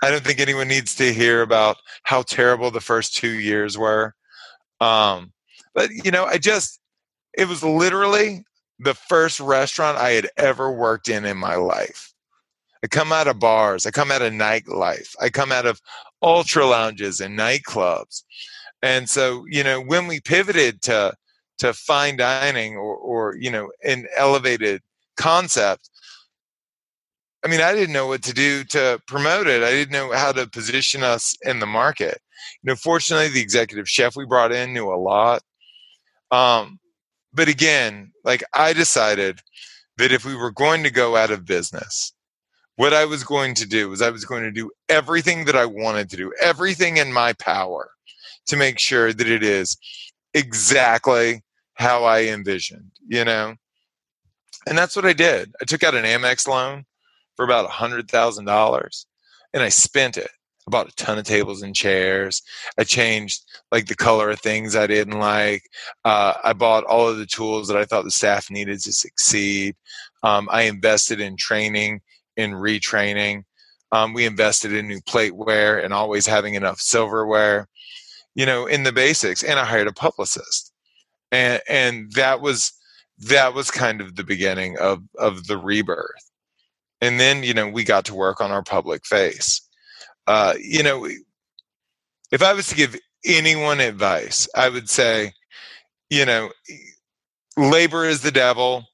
I don't think anyone needs to hear about how terrible the first two years were. Um, but you know, I just it was literally the first restaurant I had ever worked in in my life. I come out of bars, I come out of nightlife, I come out of ultra lounges and nightclubs. And so, you know, when we pivoted to to fine dining or, or you know, an elevated concept, I mean, I didn't know what to do to promote it. I didn't know how to position us in the market. You know, fortunately, the executive chef we brought in knew a lot. Um, but again, like I decided that if we were going to go out of business, what I was going to do was I was going to do everything that I wanted to do, everything in my power to make sure that it is exactly how I envisioned, you know? And that's what I did. I took out an Amex loan for about a hundred thousand dollars, and I spent it. I bought a ton of tables and chairs. I changed like the color of things I didn't like. Uh, I bought all of the tools that I thought the staff needed to succeed. Um, I invested in training, in retraining. Um, we invested in new plateware and always having enough silverware, you know, in the basics. And I hired a publicist, and and that was that was kind of the beginning of of the rebirth and then you know we got to work on our public face uh, you know if i was to give anyone advice i would say you know labor is the devil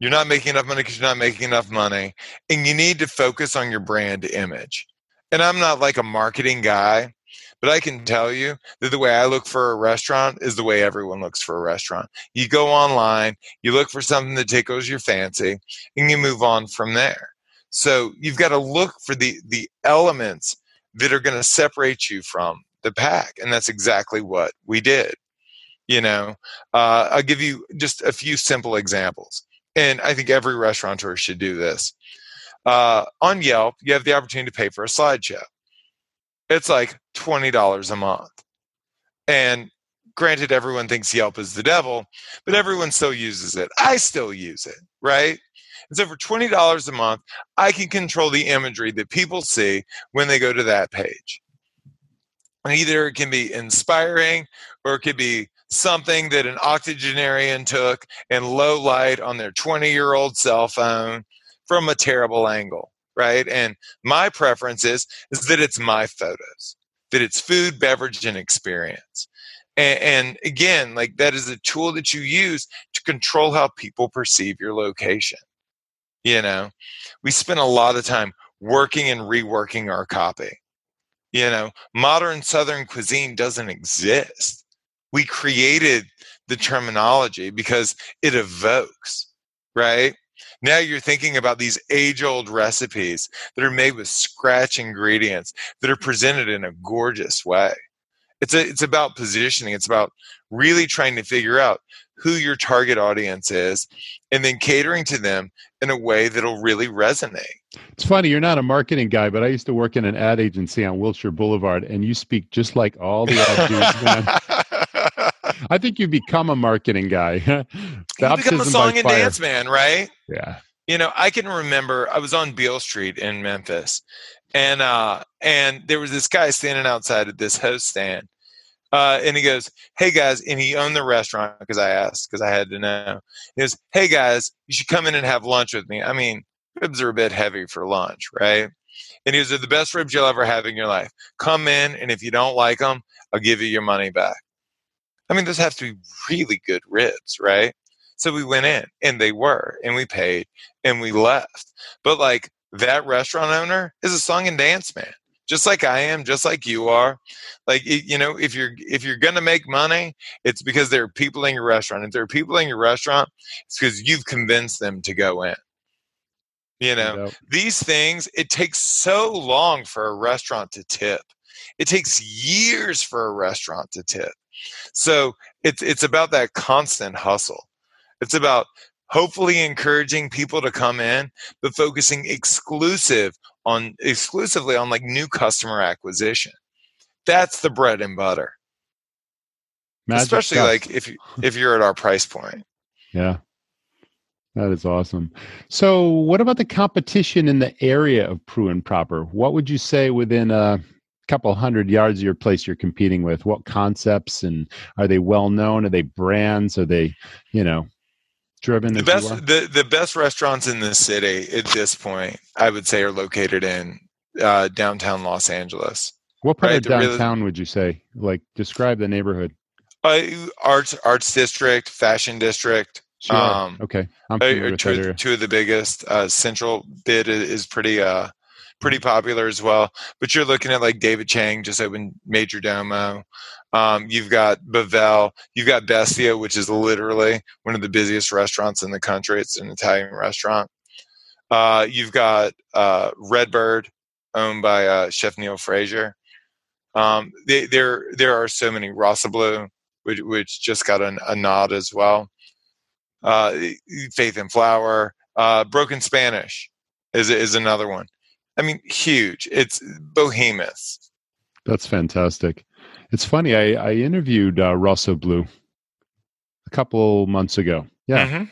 you're not making enough money because you're not making enough money and you need to focus on your brand image and i'm not like a marketing guy but I can tell you that the way I look for a restaurant is the way everyone looks for a restaurant. You go online, you look for something that tickles your fancy, and you move on from there. So you've got to look for the the elements that are going to separate you from the pack, and that's exactly what we did. You know, uh, I'll give you just a few simple examples, and I think every restaurateur should do this. Uh, on Yelp, you have the opportunity to pay for a slideshow. It's like twenty dollars a month, and granted, everyone thinks Yelp is the devil, but everyone still uses it. I still use it, right? And so for $20 a month, I can control the imagery that people see when they go to that page. And either it can be inspiring or it could be something that an octogenarian took in low light on their 20 year old cell phone from a terrible angle, right? And my preference is, is that it's my photos, that it's food, beverage, and experience. And, and again, like that is a tool that you use to control how people perceive your location. You know, we spend a lot of time working and reworking our copy. You know, modern Southern cuisine doesn't exist. We created the terminology because it evokes, right? Now you're thinking about these age old recipes that are made with scratch ingredients that are presented in a gorgeous way. It's a, it's about positioning. It's about really trying to figure out who your target audience is and then catering to them in a way that'll really resonate. It's funny, you're not a marketing guy, but I used to work in an ad agency on Wilshire Boulevard, and you speak just like all the ad dudes. I think you become a marketing guy. you become a song and dance man, right? Yeah. You know, I can remember I was on Beale Street in Memphis, and uh, and there was this guy standing outside of this host stand, uh, and he goes, "Hey guys," and he owned the restaurant because I asked because I had to know. He goes, "Hey guys, you should come in and have lunch with me." I mean, ribs are a bit heavy for lunch, right? And he goes, "They're the best ribs you'll ever have in your life. Come in, and if you don't like them, I'll give you your money back." I mean, those have to be really good ribs, right? So we went in, and they were, and we paid, and we left. But like that restaurant owner is a song and dance man just like I am, just like you are. Like you know, if you're if you're gonna make money, it's because there are people in your restaurant. If there are people in your restaurant, it's because you've convinced them to go in. You know, yep. these things. It takes so long for a restaurant to tip. It takes years for a restaurant to tip. So it's it's about that constant hustle. It's about hopefully encouraging people to come in, but focusing exclusive on exclusively on like new customer acquisition. That's the bread and butter. Magic Especially stuff. like if you if you're at our price point. Yeah. That is awesome. So, what about the competition in the area of Preux and proper? What would you say within a couple hundred yards of your place you're competing with? What concepts and are they well known? Are they brands? Are they, you know, driven the best the, the best restaurants in the city at this point i would say are located in uh, downtown los angeles what part right? of downtown really, would you say? Like describe the neighborhood. Uh, arts arts district fashion district sure. um, okay. I'm uh, two, two, of the biggest uh, central bid is pretty uh pretty popular as well. But you're looking at like david chang just opened Majordomo um, you've got Bavel, you've got Bestia, which is literally one of the busiest restaurants in the country. It's an Italian restaurant. Uh, you've got uh, Redbird, owned by uh, Chef Neil Fraser. Um, they, there, there are so many. Rossoblu, which, which just got an, a nod as well. Uh, Faith and Flower, uh, Broken Spanish is is another one. I mean, huge. It's behemoths. That's fantastic. It's funny. I, I interviewed uh, Rossoblu a couple months ago. Yeah, mm-hmm.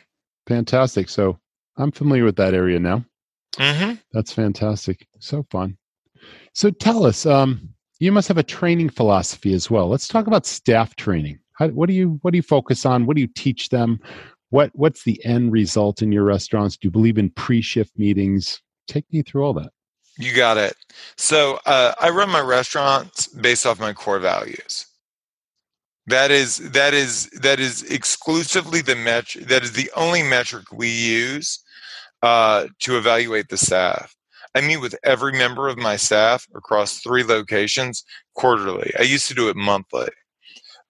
fantastic. So I'm familiar with that area now. Mm-hmm. That's fantastic. So fun. So tell us, um, you must have a training philosophy as well. Let's talk about staff training. How, what do you what do you focus on? What do you teach them? What what's the end result in your restaurants? Do you believe in pre-shift meetings? Take me through all that. You got it. So uh, I run my restaurants based off my core values. That is that is that is exclusively the metric. That is the only metric we use uh, to evaluate the staff. I meet with every member of my staff across three locations quarterly. I used to do it monthly.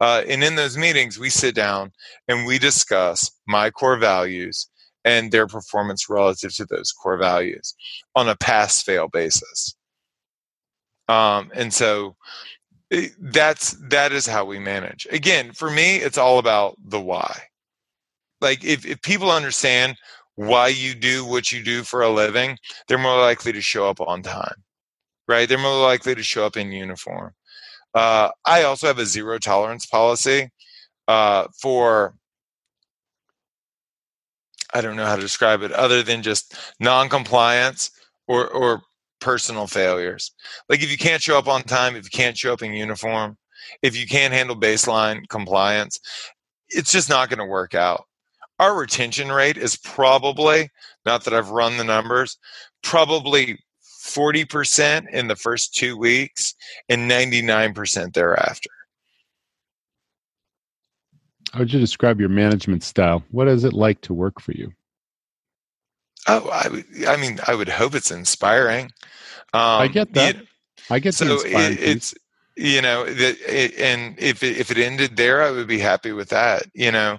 Uh, and in those meetings, we sit down and we discuss my core values and their performance relative to those core values on a pass fail basis. Um, and so that's that is how we manage. Again, for me, it's all about the why. Like if, if people understand why you do what you do for a living, they're more likely to show up on time. Right? They're more likely to show up in uniform. Uh, I also have a zero tolerance policy uh, for I don't know how to describe it other than just non-compliance or or personal failures. Like if you can't show up on time, if you can't show up in uniform, if you can't handle baseline compliance, it's just not going to work out. Our retention rate is probably, not that I've run the numbers, probably 40% in the first two weeks and 99% thereafter. How would you describe your management style? What is it like to work for you? Oh, I, I mean, I would hope it's inspiring. Um, I get that. I get so it, it's you know that, it, and if it, if it ended there, I would be happy with that. You know,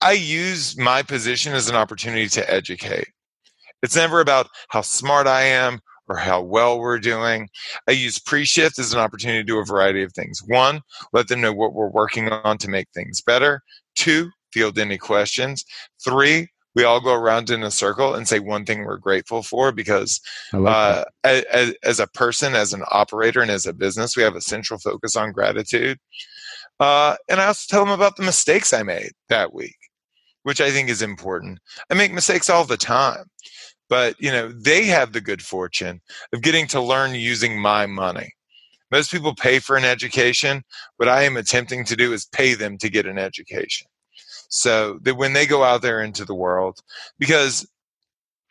I use my position as an opportunity to educate. It's never about how smart I am or how well we're doing. I use pre shift as an opportunity to do a variety of things. One, let them know what we're working on to make things better. Two, field any questions. Three, we all go around in a circle and say one thing we're grateful for because uh, as, as, a person, as an operator, and as a business, we have a central focus on gratitude. Uh, and I also tell them about the mistakes I made that week, which I think is important. I make mistakes all the time but you know they have the good fortune of getting to learn using my money. Most people pay for an education. What i am attempting to do is pay them to get an education. So that when they go out there into the world because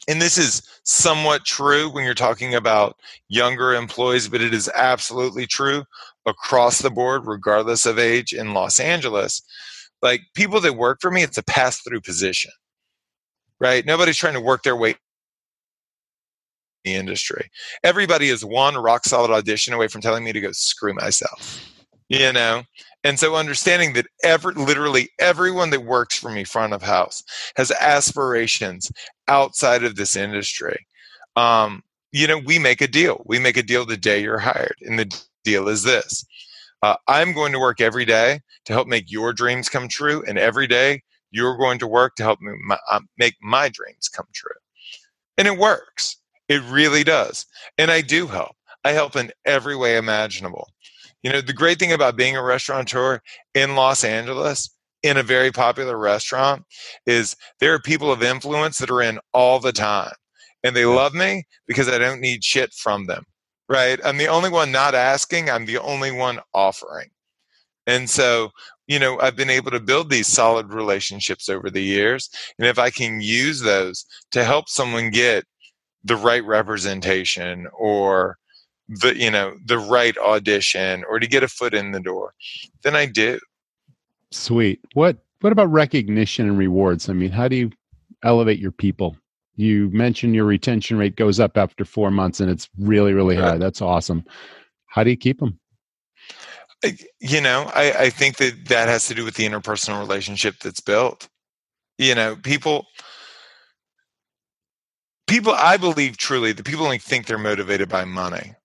and this is somewhat true when you're talking about younger employees but it is absolutely true across the board regardless of age in los angeles like people that work for me it's a pass through position right? Nobody's trying to work their way the industry. Everybody is one rock solid audition away from telling me to go screw myself. You know? And so understanding that every literally everyone that works for me front of house has aspirations outside of this industry. Um, you know, we make a deal. We make a deal the day you're hired. And the deal is this. Uh, I'm going to work every day to help make your dreams come true. And every day you're going to work to help me, my, uh, make my dreams come true. And it works. It really does. And I do help. I help in every way imaginable. You know, the great thing about being a restaurateur in Los Angeles, in a very popular restaurant, is there are people of influence that are in all the time. And they love me because I don't need shit from them, right? I'm the only one not asking, I'm the only one offering. And so, you know, I've been able to build these solid relationships over the years. And if I can use those to help someone get the right representation or the you know the right audition or to get a foot in the door then i do sweet. What what about recognition and rewards? I mean how do you elevate your people? You mentioned your retention rate goes up after four months and it's really really high. That's awesome. How do you keep them you know I, I think that that has to do with the interpersonal relationship that's built. You know people people i believe truly the people only think they're motivated by money.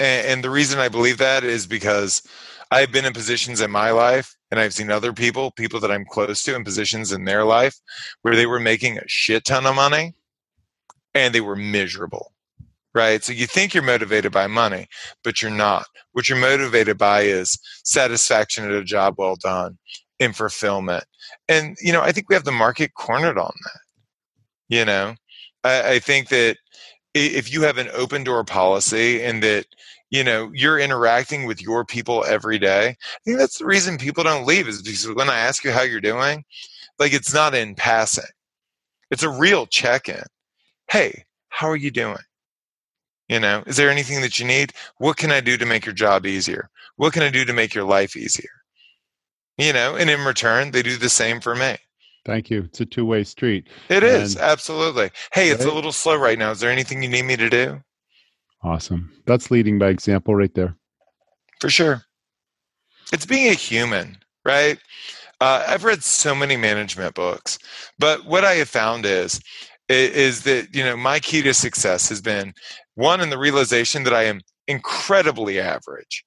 And, and, the reason i believe that is because i've been in positions in my life and i've seen other people people that i'm close to in positions in their life where they were making a shit ton of money and they were miserable right? So you think you're motivated by money but you're not. What you're motivated by is satisfaction at a job well done and fulfillment. And you know i think we have the market cornered on that you know I, I think that if you have an open door policy and that you know you're interacting with your people every day i think that's the reason people don't leave is because when i ask you how you're doing like it's not in passing. It's a real check-in. Hey how are you doing? You know is there anything that you need? What can i do to make your job easier? What can i do to make your life easier? You know and in return they do the same for me Thank you. It's a two way street. It and, is absolutely. Hey, it's right? a little slow right now. Is there anything you need me to do? Awesome. That's leading by example right there. For sure. It's being a human, right? Uh, I've read so many management books, but what I have found is is that you know my key to success has been one in the realization that I am incredibly average.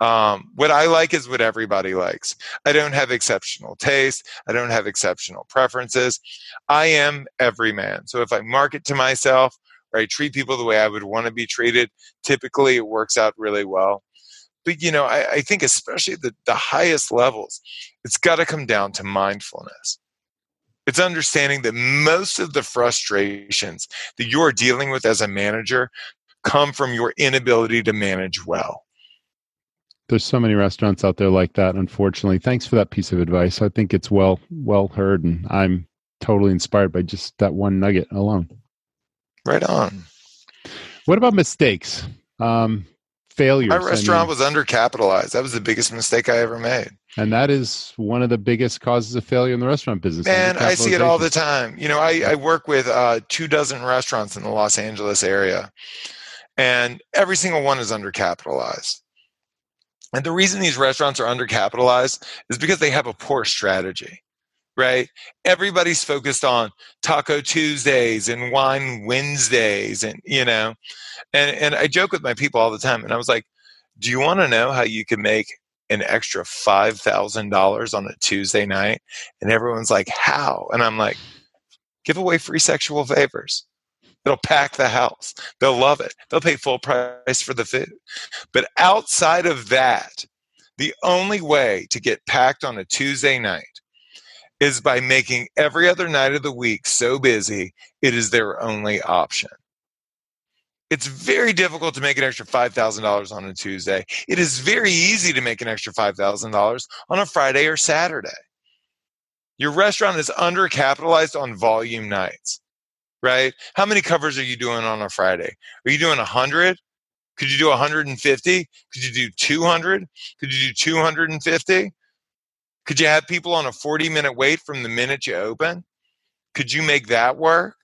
Um, what I like is what everybody likes. I don't have exceptional taste. I don't have exceptional preferences. I am every man. So if I market to myself or I treat people the way I would want to be treated, typically it works out really well. But you know, I, I think especially the, the highest levels, it's got to come down to mindfulness. It's understanding that most of the frustrations that you're dealing with as a manager come from your inability to manage well there's so many restaurants out there like that unfortunately. Thanks for that piece of advice. I think it's well well heard and i'm totally inspired by just that one nugget alone. Right on. What about mistakes? Um failures my restaurant I mean, was undercapitalized. That was the biggest mistake i ever made. And that is one of the biggest causes of failure in the restaurant business. Man i see it all the time. You know i, I work with uh, two dozen restaurants in the los angeles area and every single one is undercapitalized and the reason these restaurants are undercapitalized is because they have a poor strategy, right? Everybody's focused on Taco Tuesdays and Wine Wednesdays, and you know, and and I joke with my people all the time, and I was like, "Do you want to know how you can make an extra five thousand dollars on a Tuesday night?" And everyone's like, "How?" And I'm like, "Give away free sexual favors." It'll pack the house. They'll love it. They'll pay full price for the food. But outside of that, the only way to get packed on a Tuesday night is by making every other night of the week so busy it is their only option. It's very difficult to make an extra $5,000 on a Tuesday. It is very easy to make an extra $5,000 on a Friday or Saturday. Your restaurant is undercapitalized on volume nights right? How many covers are you doing on a Friday? Are you doing 100? Could you do 150? Could you do 200? Could you do 250? Could you have people on a 40 minute wait from the minute you open? Could you make that work?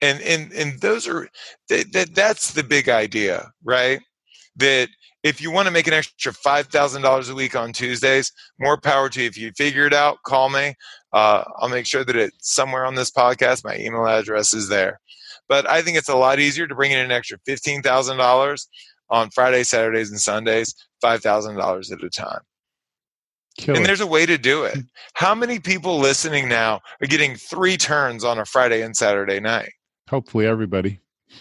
And and and those are that, that that's the big idea, right? That if you want to make an extra $5,000 a week on Tuesdays, more power to you. If you figure it out, call me. Uh, I'll make sure that it's somewhere on this podcast. My email address is there. But I think it's a lot easier to bring in an extra $15,000 on Fridays, Saturdays, and Sundays, $5,000 at a time. And there's a way to do it. How many people listening now are getting three turns on a Friday and Saturday night? Hopefully, everybody.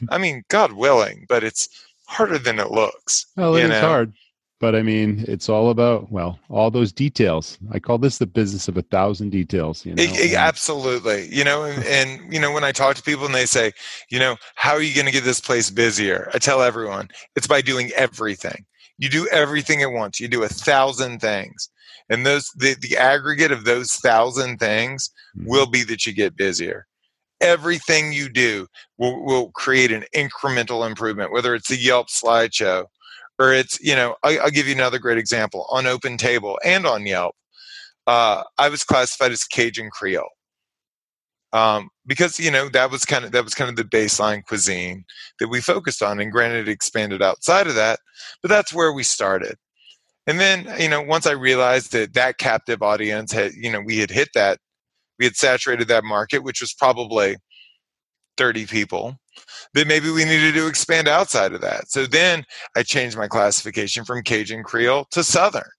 I mean, God willing, but it's harder than it looks. Well, it is hard. But I mean, it's all about well, all those details. I call this the business of a thousand details. You know, it, it, absolutely. You know, and, and, you know, when I talk to people and they say, you know, how are you going to get this place busier? I tell everyone, it's by doing everything. You do everything at once. You do a thousand things, and those the the aggregate of those thousand things mm-hmm. will be that you get busier everything you do will, will create an incremental improvement, whether it's the Yelp slideshow or it's, you know, I, will give you another great example on Open Table and on Yelp. Uh, I was classified as Cajun Creole. Um, because you know that was kind of that was kind of the baseline cuisine that we focused on, and granted, it expanded outside of that, but that's where we started. And then you know once I realized that that captive audience had you know we had hit that we had saturated that market, which was probably 30 people, then maybe we needed to expand outside of that. So then I changed my classification from Cajun Creole to Southern,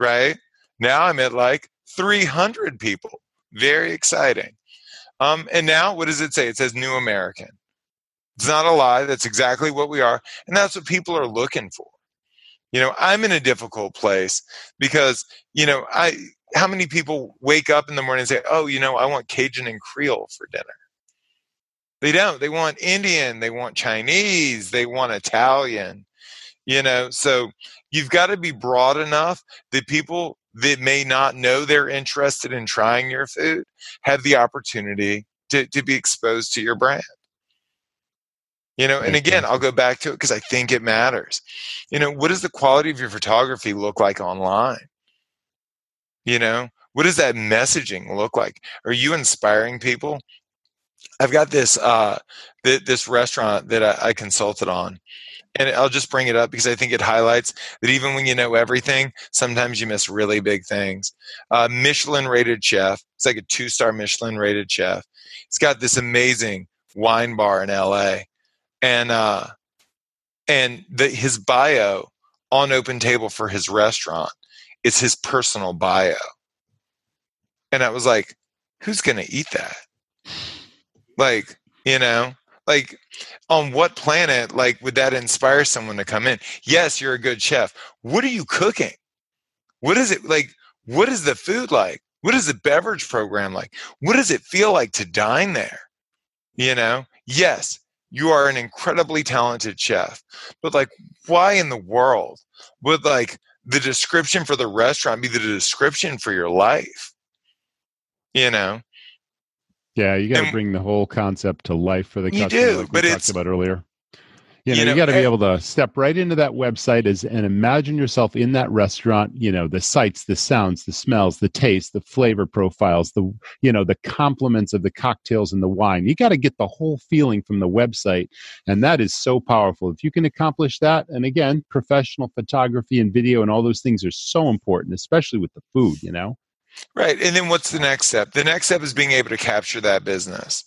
right? Now I'm at like 300 people. Very exciting. Um, and now what does it say? It says New American. It's not a lie. That's exactly what we are. And that's what people are looking for. You know, I'm in a difficult place because, you know, I how many people wake up in the morning and say, "Oh, you know, I want Cajun and Creole for dinner." They don't. They want Indian, they want Chinese, they want Italian. You know, so you've got to be broad enough that people that may not know they're interested in trying your food have the opportunity to, to be exposed to your brand. You know, and again, I'll go back to it because I think it matters. You know, what does the quality of your photography look like online? You know, what does that messaging look like? Are you inspiring people? I've got this uh, th- this restaurant that I, I consulted on, and I'll just bring it up because I think it highlights that even when you know everything, sometimes you miss really big things. Uh, Michelin rated chef. It's like a two star Michelin rated chef. It's got this amazing wine bar in LA, and uh, and the, his bio on Open Table for his restaurant is his personal bio. And I was like, who's going to eat that? Like, you know, like on what planet like would that inspire someone to come in? Yes, you're a good chef. What are you cooking? What is it like? What is the food like? What is the beverage program like? What does it feel like to dine there? You know, yes, you are an incredibly talented chef, but like, why in the world would like the description for the restaurant be the description for your life? You know? Yeah, you got to bring the whole concept to life for the you customer, do, like we but talked it's about earlier. You know, you you, got to be eh able to step right into that website as, and imagine yourself in that restaurant. You know, the sights, the sounds, the smells, the taste, the flavor profiles, the you know, the compliments of the cocktails and the wine. You got to get the whole feeling from the website, and that is so powerful. If you can accomplish that, and again, professional photography and video and all those things are so important, especially with the food. You know. Right. And then what's the next step? The next step is being able to capture that business.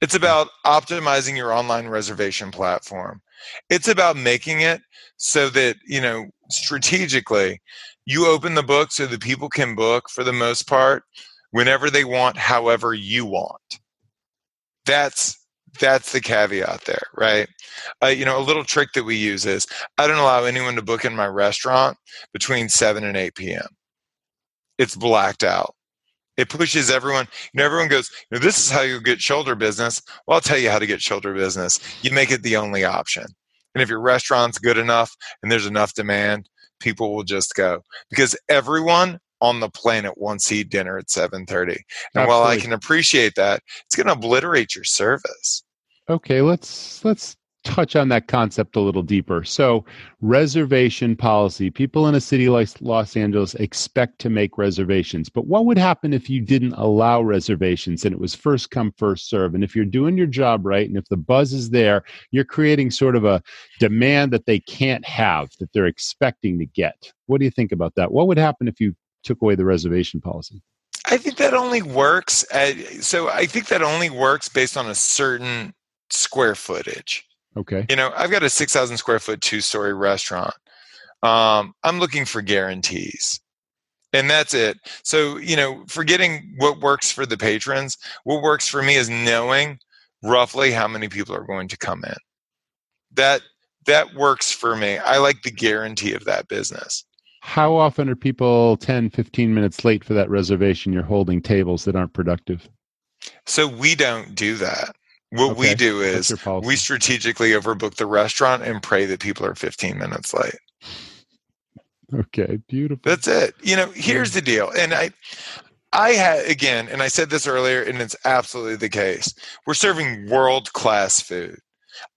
It's about optimizing your online reservation platform. It's about making it so that, you know, strategically, you open the book so that people can book for the most part whenever they want, however you want. That's that's the caveat there, right? Uh, you know, a little trick that we use is I don't allow anyone to book in my restaurant between 7 and 8 p.m it's blacked out. It pushes everyone. You know, everyone goes, you know, this is how you get shoulder business. Well, I'll tell you how to get shoulder business. You make it the only option. And if your restaurant's good enough and there's enough demand, people will just go because everyone on the planet wants to eat dinner at 7:30. And while I can appreciate that, it's going to obliterate your service. Okay, let's let's touch on that concept a little deeper. So, reservation policy. People in a city like Los Angeles expect to make reservations. But what would happen if you didn't allow reservations and it was first come first serve? And if you're doing your job right and if the buzz is there, you're creating sort of a demand that they can't have that they're expecting to get. What do you think about that? What would happen if you took away the reservation policy? I think that only works. At, so I think that only works based on a certain square footage. Okay. You know, I've got a 6,000 square foot two story restaurant. Um, I'm looking for guarantees. And that's it. So, you know, forgetting what works for the patrons, what works for me is knowing roughly how many people are going to come in. That that works for me. I like the guarantee of that business. How often are people 10, 15 minutes late for that reservation? You're holding tables that aren't productive. So we don't do that. What we do is we strategically overbook the restaurant and pray that people are 15 minutes late. Okay, beautiful. That's it. You know, here's the deal. And I I had again, and I said this earlier, and it's absolutely the case. We're serving world class food.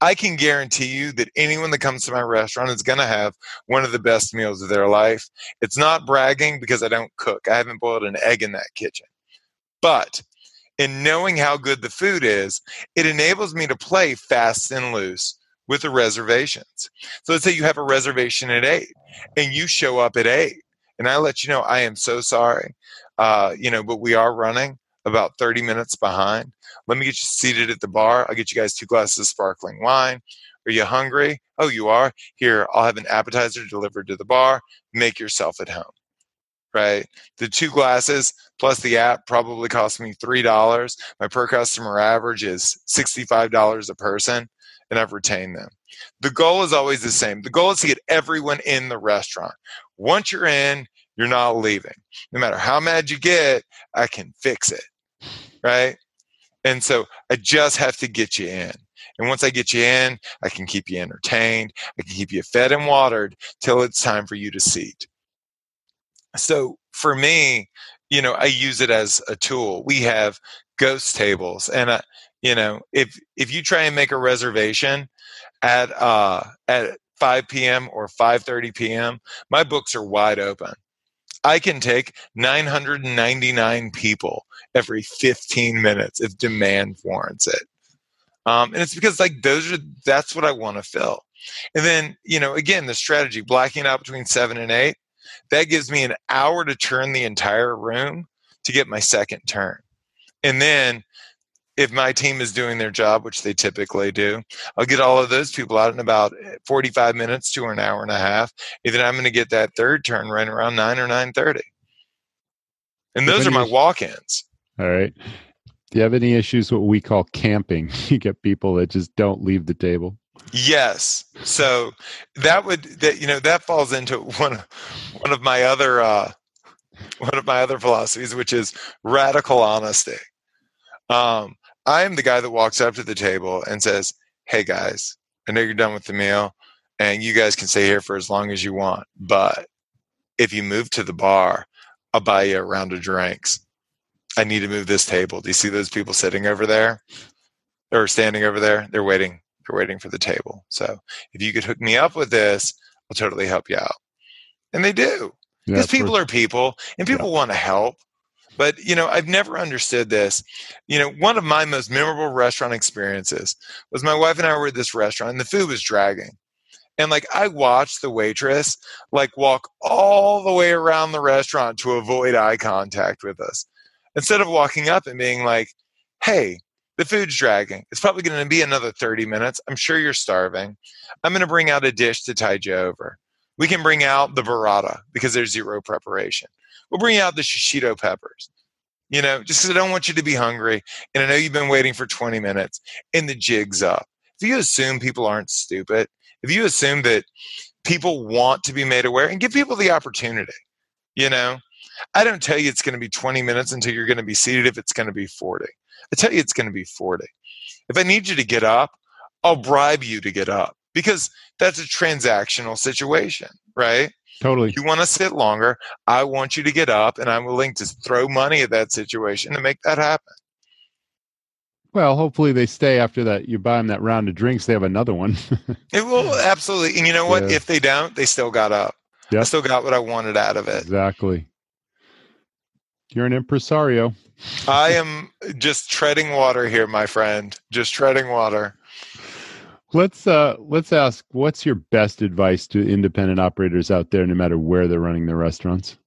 I can guarantee you that anyone that comes to my restaurant is going to have one of the best meals of their life. It's not bragging because I don't cook. I haven't boiled an egg in that kitchen. But in knowing how good the food is, it enables me to play fast and loose with the reservations. So let's say you have a reservation at eight and you show up at eight and I let you know I am so sorry, uh, you know, but we are running about 30 minutes behind. Let me get you seated at the bar. I'll get you guys two glasses of sparkling wine. Are you hungry? Oh, you are? Here, I'll have an appetizer delivered to the bar. Make yourself at home. Right? The two glasses plus the app probably cost me $3. My per customer average is $65 a person, and I've retained them. The goal is always the same. The goal is to get everyone in the restaurant. Once you're in, you're not leaving. No matter how mad you get, I can fix it. Right? And so I just have to get you in. And once I get you in, I can keep you entertained. I can keep you fed and watered till it's time for you to seat. So for me, you know, I use it as a tool. We have ghost tables, and uh, you know, if if you try and make a reservation at uh at 5 p.m. or 5:30 p.m., my books are wide open. I can take 999 people every 15 minutes if demand warrants it. Um, and it's because like those are that's what I want to fill. And then, you know, again, the strategy, blacking out between seven and eight, that gives me an hour to turn the entire room to get my second turn. And then if my team is doing their job, which they typically do, I'll get all of those people out in about eh, 45 minutes to an hour and a half. And then I'm going to get that third turn right around 9 or 9.30. And those are my walk-ins. All right. Do you have any issues what we call camping? You get people that just don't leave the table. Yes. So that would that you know that falls into one one of my other uh one of my other philosophies which is radical honesty. Um I am the guy that walks up to the table and says, "Hey guys, I know you're done with the meal and you guys can stay here for as long as you want, but if you move to the bar, I'll buy you a round of drinks. I need to move this table. Do you see those people sitting over there or standing over there? They're waiting. Waiting for the table. So if you could hook me up with this, I'll totally help you out. And they do. Because yeah, people are people and people yeah. want to help. But, you know, I've never understood this. You know, one of my most memorable restaurant experiences was my wife and I were at this restaurant and the food was dragging. And like I watched the waitress like walk all the way around the restaurant to avoid eye contact with us. Instead of walking up and being like, hey, the food's dragging. It's probably going to be another 30 minutes. I'm sure you're starving. I'm going to bring out a dish to tide you over. We can bring out the burrata because there's zero preparation. We'll bring out the shishito peppers. You know, just because I don't want you to be hungry. And I know you've been waiting for 20 minutes and the jig's up. If you assume people aren't stupid, if you assume that people want to be made aware and give people the opportunity, you know, I don't tell you it's going to be 20 minutes until you're going to be seated if it's going to be 40. I tell you it's going to be 40. If I need you to get up, I'll bribe you to get up because that's a transactional situation, right? Totally. You want to sit longer. I want you to get up, and I'm willing to throw money at that situation to make that happen. Well, hopefully they stay after that. You buy them that round of drinks, they have another one. it will absolutely. And you know what? Yeah. If they don't, they still got up. Yep. I still got what I wanted out of it. Exactly. You're an impresario. I am just treading water here, my friend. Just treading water. Let's uh let's ask what's your best advice to independent operators out there no matter where they're running their restaurants?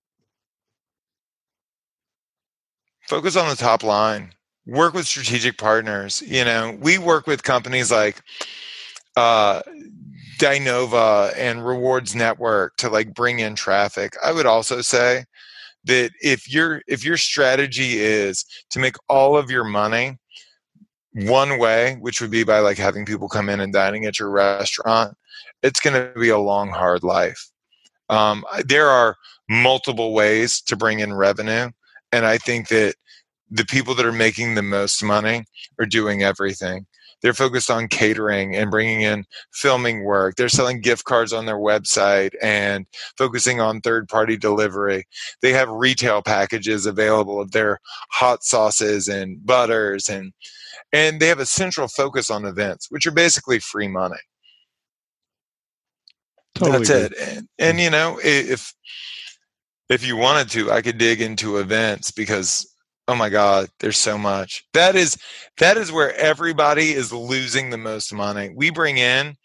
Focus on the top line work with strategic partners. You know, we work with companies like uh, Dinova and Rewards Network to like bring in traffic. I would also say that if your if your strategy is to make all of your money one way, which would be by like having people come in and dining at your restaurant, it's going to be a long, hard life. Um, there are multiple ways to bring in revenue, and I think that the people that are making the most money are doing everything. They're focused on catering and bringing in filming work. They're selling gift cards on their website and focusing on third party delivery. They have retail packages available of their hot sauces and butters and and they have a central focus on events, which are basically free money. Totally That's good. it. And, and mm. you know, if if you wanted to, I could dig into events because oh my god there's so much. That is that is where everybody is losing the most money. We bring in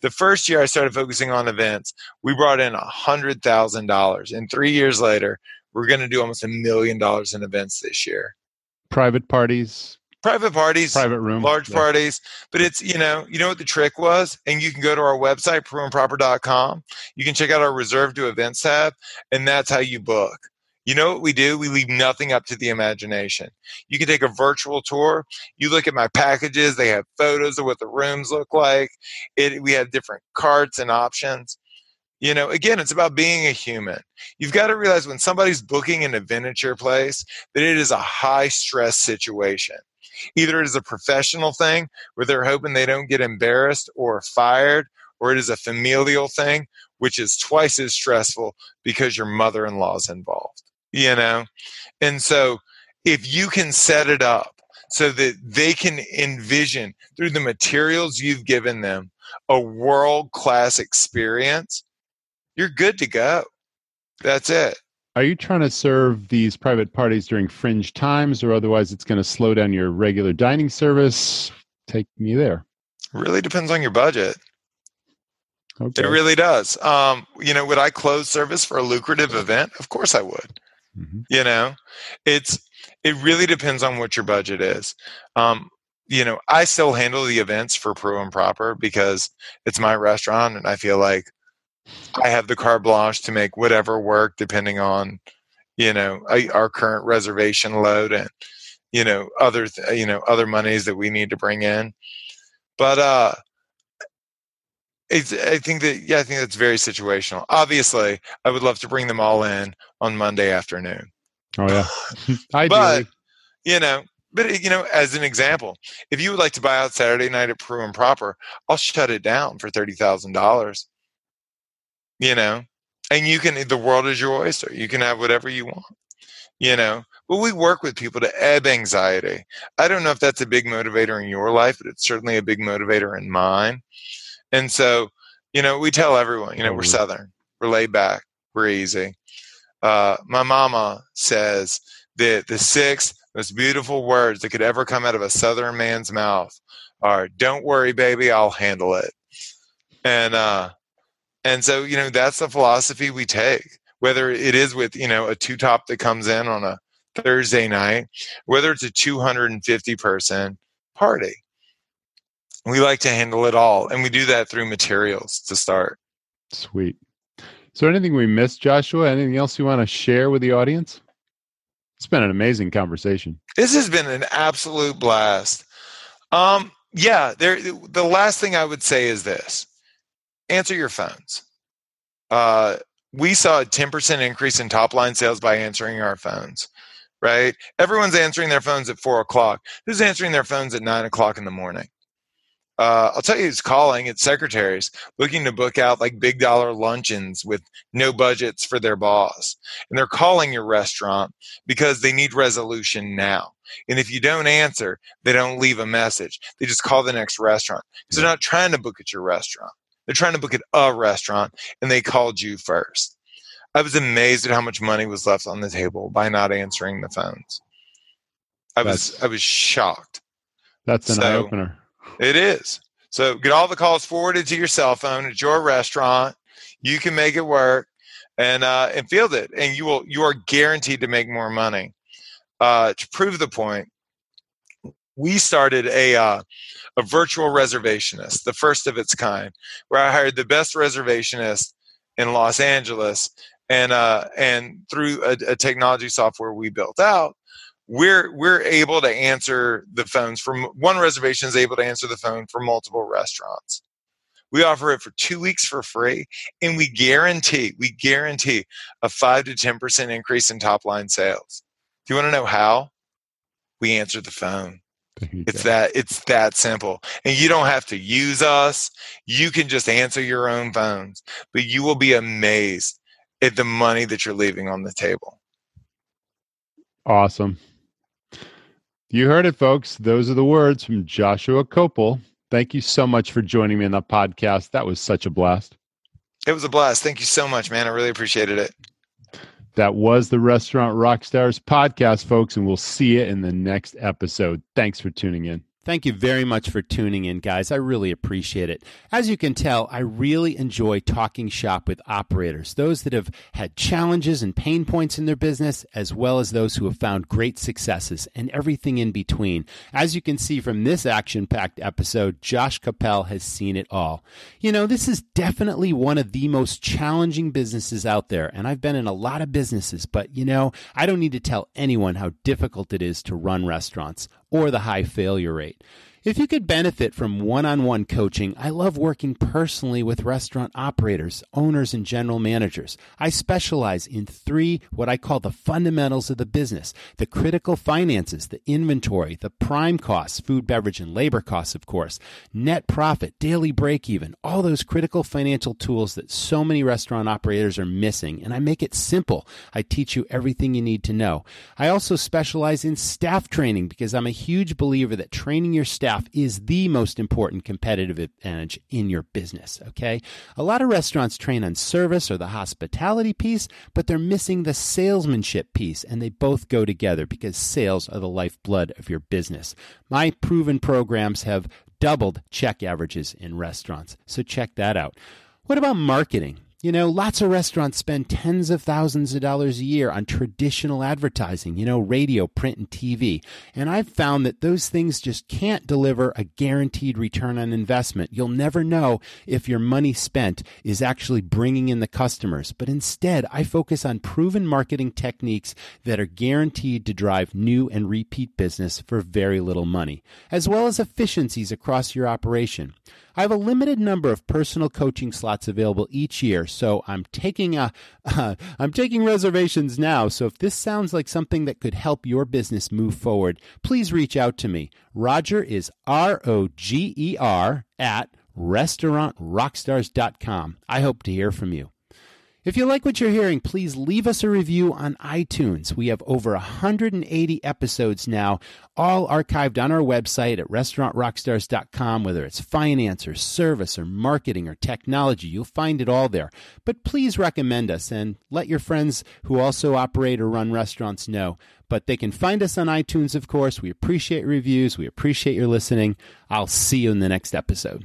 the first year i started focusing on events we brought in a hundred thousand dollars. And three years later we're going to do almost a million dollars in events this year. Private parties. Private parties private room large yeah. parties. But it's you know you know what the trick was? And you can go to our website preuxandproper.com you can check out our reserve to events tab and that's how you book you know what we do? We leave nothing up to the imagination. You can take a virtual tour. You look at my packages, they have photos of what the rooms look like. It, we have different carts and options. You know, again, it's about being a human. You've got to realize when somebody's booking an your place that it is a high stress situation. Either it is a professional thing where they're hoping they don't get embarrassed or fired, or it is a familial thing, which is twice as stressful because your mother in law is involved you know? And so if you can set it up so that they can envision through the materials you've given them a world class experience you're good to go. That's it. Are you trying to serve these private parties during fringe times or otherwise it's going to slow down your regular dining service? Take me there. Really depends on your budget. Okay. it really does. Um, you know would i close service for a lucrative event? Of course i would Mm-hmm. You know, it's it really depends on what your budget is. Um, you know, I still handle the events for Preux and Proper because it's my restaurant, and I feel like I have the carte blanche to make whatever work depending on, you know, our current reservation load and you know other th- you know other monies that we need to bring in. But uh, it's, I think that yeah, I think that's very situational. Obviously, I would love to bring them all in on Monday afternoon. Oh yeah, I but you know, but you know, as an example, if you would like to buy out Saturday night at Preux and Proper, I'll shut it down for thirty thousand dollars. You know, and you can. The world is your oyster. You can have whatever you want. You know, but we work with people to ebb anxiety. I don't know if that's a big motivator in your life, but it's certainly a big motivator in mine. And so, you know, we tell everyone, you know, we're Southern, we're laid back, we're easy. Uh, my mama says that the six most beautiful words that could ever come out of a Southern man's mouth are "Don't worry, baby, I'll handle it." And uh, and so you know that's the philosophy we take. Whether it is with you know a two top that comes in on a Thursday night, whether it's a 250 person party, we like to handle it all, and we do that through materials to start. Sweet. So, anything we missed, Joshua? Anything else you want to share with the audience? It's been an amazing conversation. This has been an absolute blast. Um, yeah, there. The last thing I would say is this: answer your phones. Uh, we saw a 10% increase in top line sales by answering our phones right everyone's answering their phones at four o'clock who's answering their phones at nine o'clock in the morning uh, I'll tell you who's calling. It's secretaries looking to book out like big dollar luncheons with no budgets for their boss. And they're calling your restaurant because they need resolution now. And if you don't answer, they don't leave a message. They just call the next restaurant. Because they're not trying to book at your restaurant. They're trying to book at a restaurant and they called you first. I was amazed at how much money was left on the table by not answering the phones. I was that's, I was shocked. That's an so, eye opener. It is. So get all the calls forwarded to your cell phone at your restaurant. You can make it work and uh, and field it, and you will you are guaranteed to make more money. Uh, to prove the point, we started a uh, a virtual reservationist, the first of its kind, where I hired the best reservationist in Los Angeles, and uh, and through a, a technology software we built out, we're we're able to answer the phones from one reservation is able to answer the phone for multiple restaurants. We offer it for two weeks for free and we guarantee we guarantee a 5 to 10% increase in top line sales. Do you want to know how we answer the phone. It's that it's that simple. And you don't have to use us. You can just answer your own phones but you will be amazed at the money that you're leaving on the table. Awesome you heard it, folks. Those are the words from Joshua Kopel. Thank you so much for joining me on the podcast. That was such a blast. It was a blast. Thank you so much, man. I really appreciated it. That was the Restaurant Rockstars podcast, folks, and we'll see you in the next episode. Thanks for tuning in. Thank you very much for tuning in, guys. I really appreciate it. As you can tell, I really enjoy talking shop with operators, those that have had challenges and pain points in their business, as well as those who have found great successes and everything in between. As you can see from this action packed episode, Josh Kopel has seen it all. You know, this is definitely one of the most challenging businesses out there, and I've been in a lot of businesses, but you know, I don't need to tell anyone how difficult it is to run restaurants or the high failure rate. If you could benefit from one on one coaching, I love working personally with restaurant operators, owners, and general managers. I specialize in three what I call the fundamentals of the business the critical finances, the inventory, the prime costs, food, beverage, and labor costs, of course, net profit, daily break even, all those critical financial tools that so many restaurant operators are missing. And I make it simple. I teach you everything you need to know. I also specialize in staff training because I'm a huge believer that training your staff staff is the most important competitive advantage in your business. Okay. A lot of restaurants train on service or the hospitality piece, but they're missing the salesmanship piece, and they both go together because sales are the lifeblood of your business. My proven programs have doubled check averages in restaurants. So check that out. What about marketing? You know, lots of restaurants spend tens of thousands of dollars a year on traditional advertising, you know, radio, print, and TV. And I've found that those things just can't deliver a guaranteed return on investment. You'll never know if your money spent is actually bringing in the customers. But instead, I focus on proven marketing techniques that are guaranteed to drive new and repeat business for very little money, as well as efficiencies across your operation. I have a limited number of personal coaching slots available each year, so I'm taking a uh, I'm taking reservations now. So if this sounds like something that could help your business move forward, please reach out to me. Roger is R O G E R at restaurantrockstars.com. I hope to hear from you. If you like what you're hearing, please leave us a review on iTunes. We have over 180 episodes now, all archived on our website at restaurantrockstars.com, whether it's finance or service or marketing or technology. You'll find it all there. But please recommend us and let your friends who also operate or run restaurants know. But they can find us on iTunes, of course. We appreciate reviews. We appreciate your listening. I'll see you in the next episode.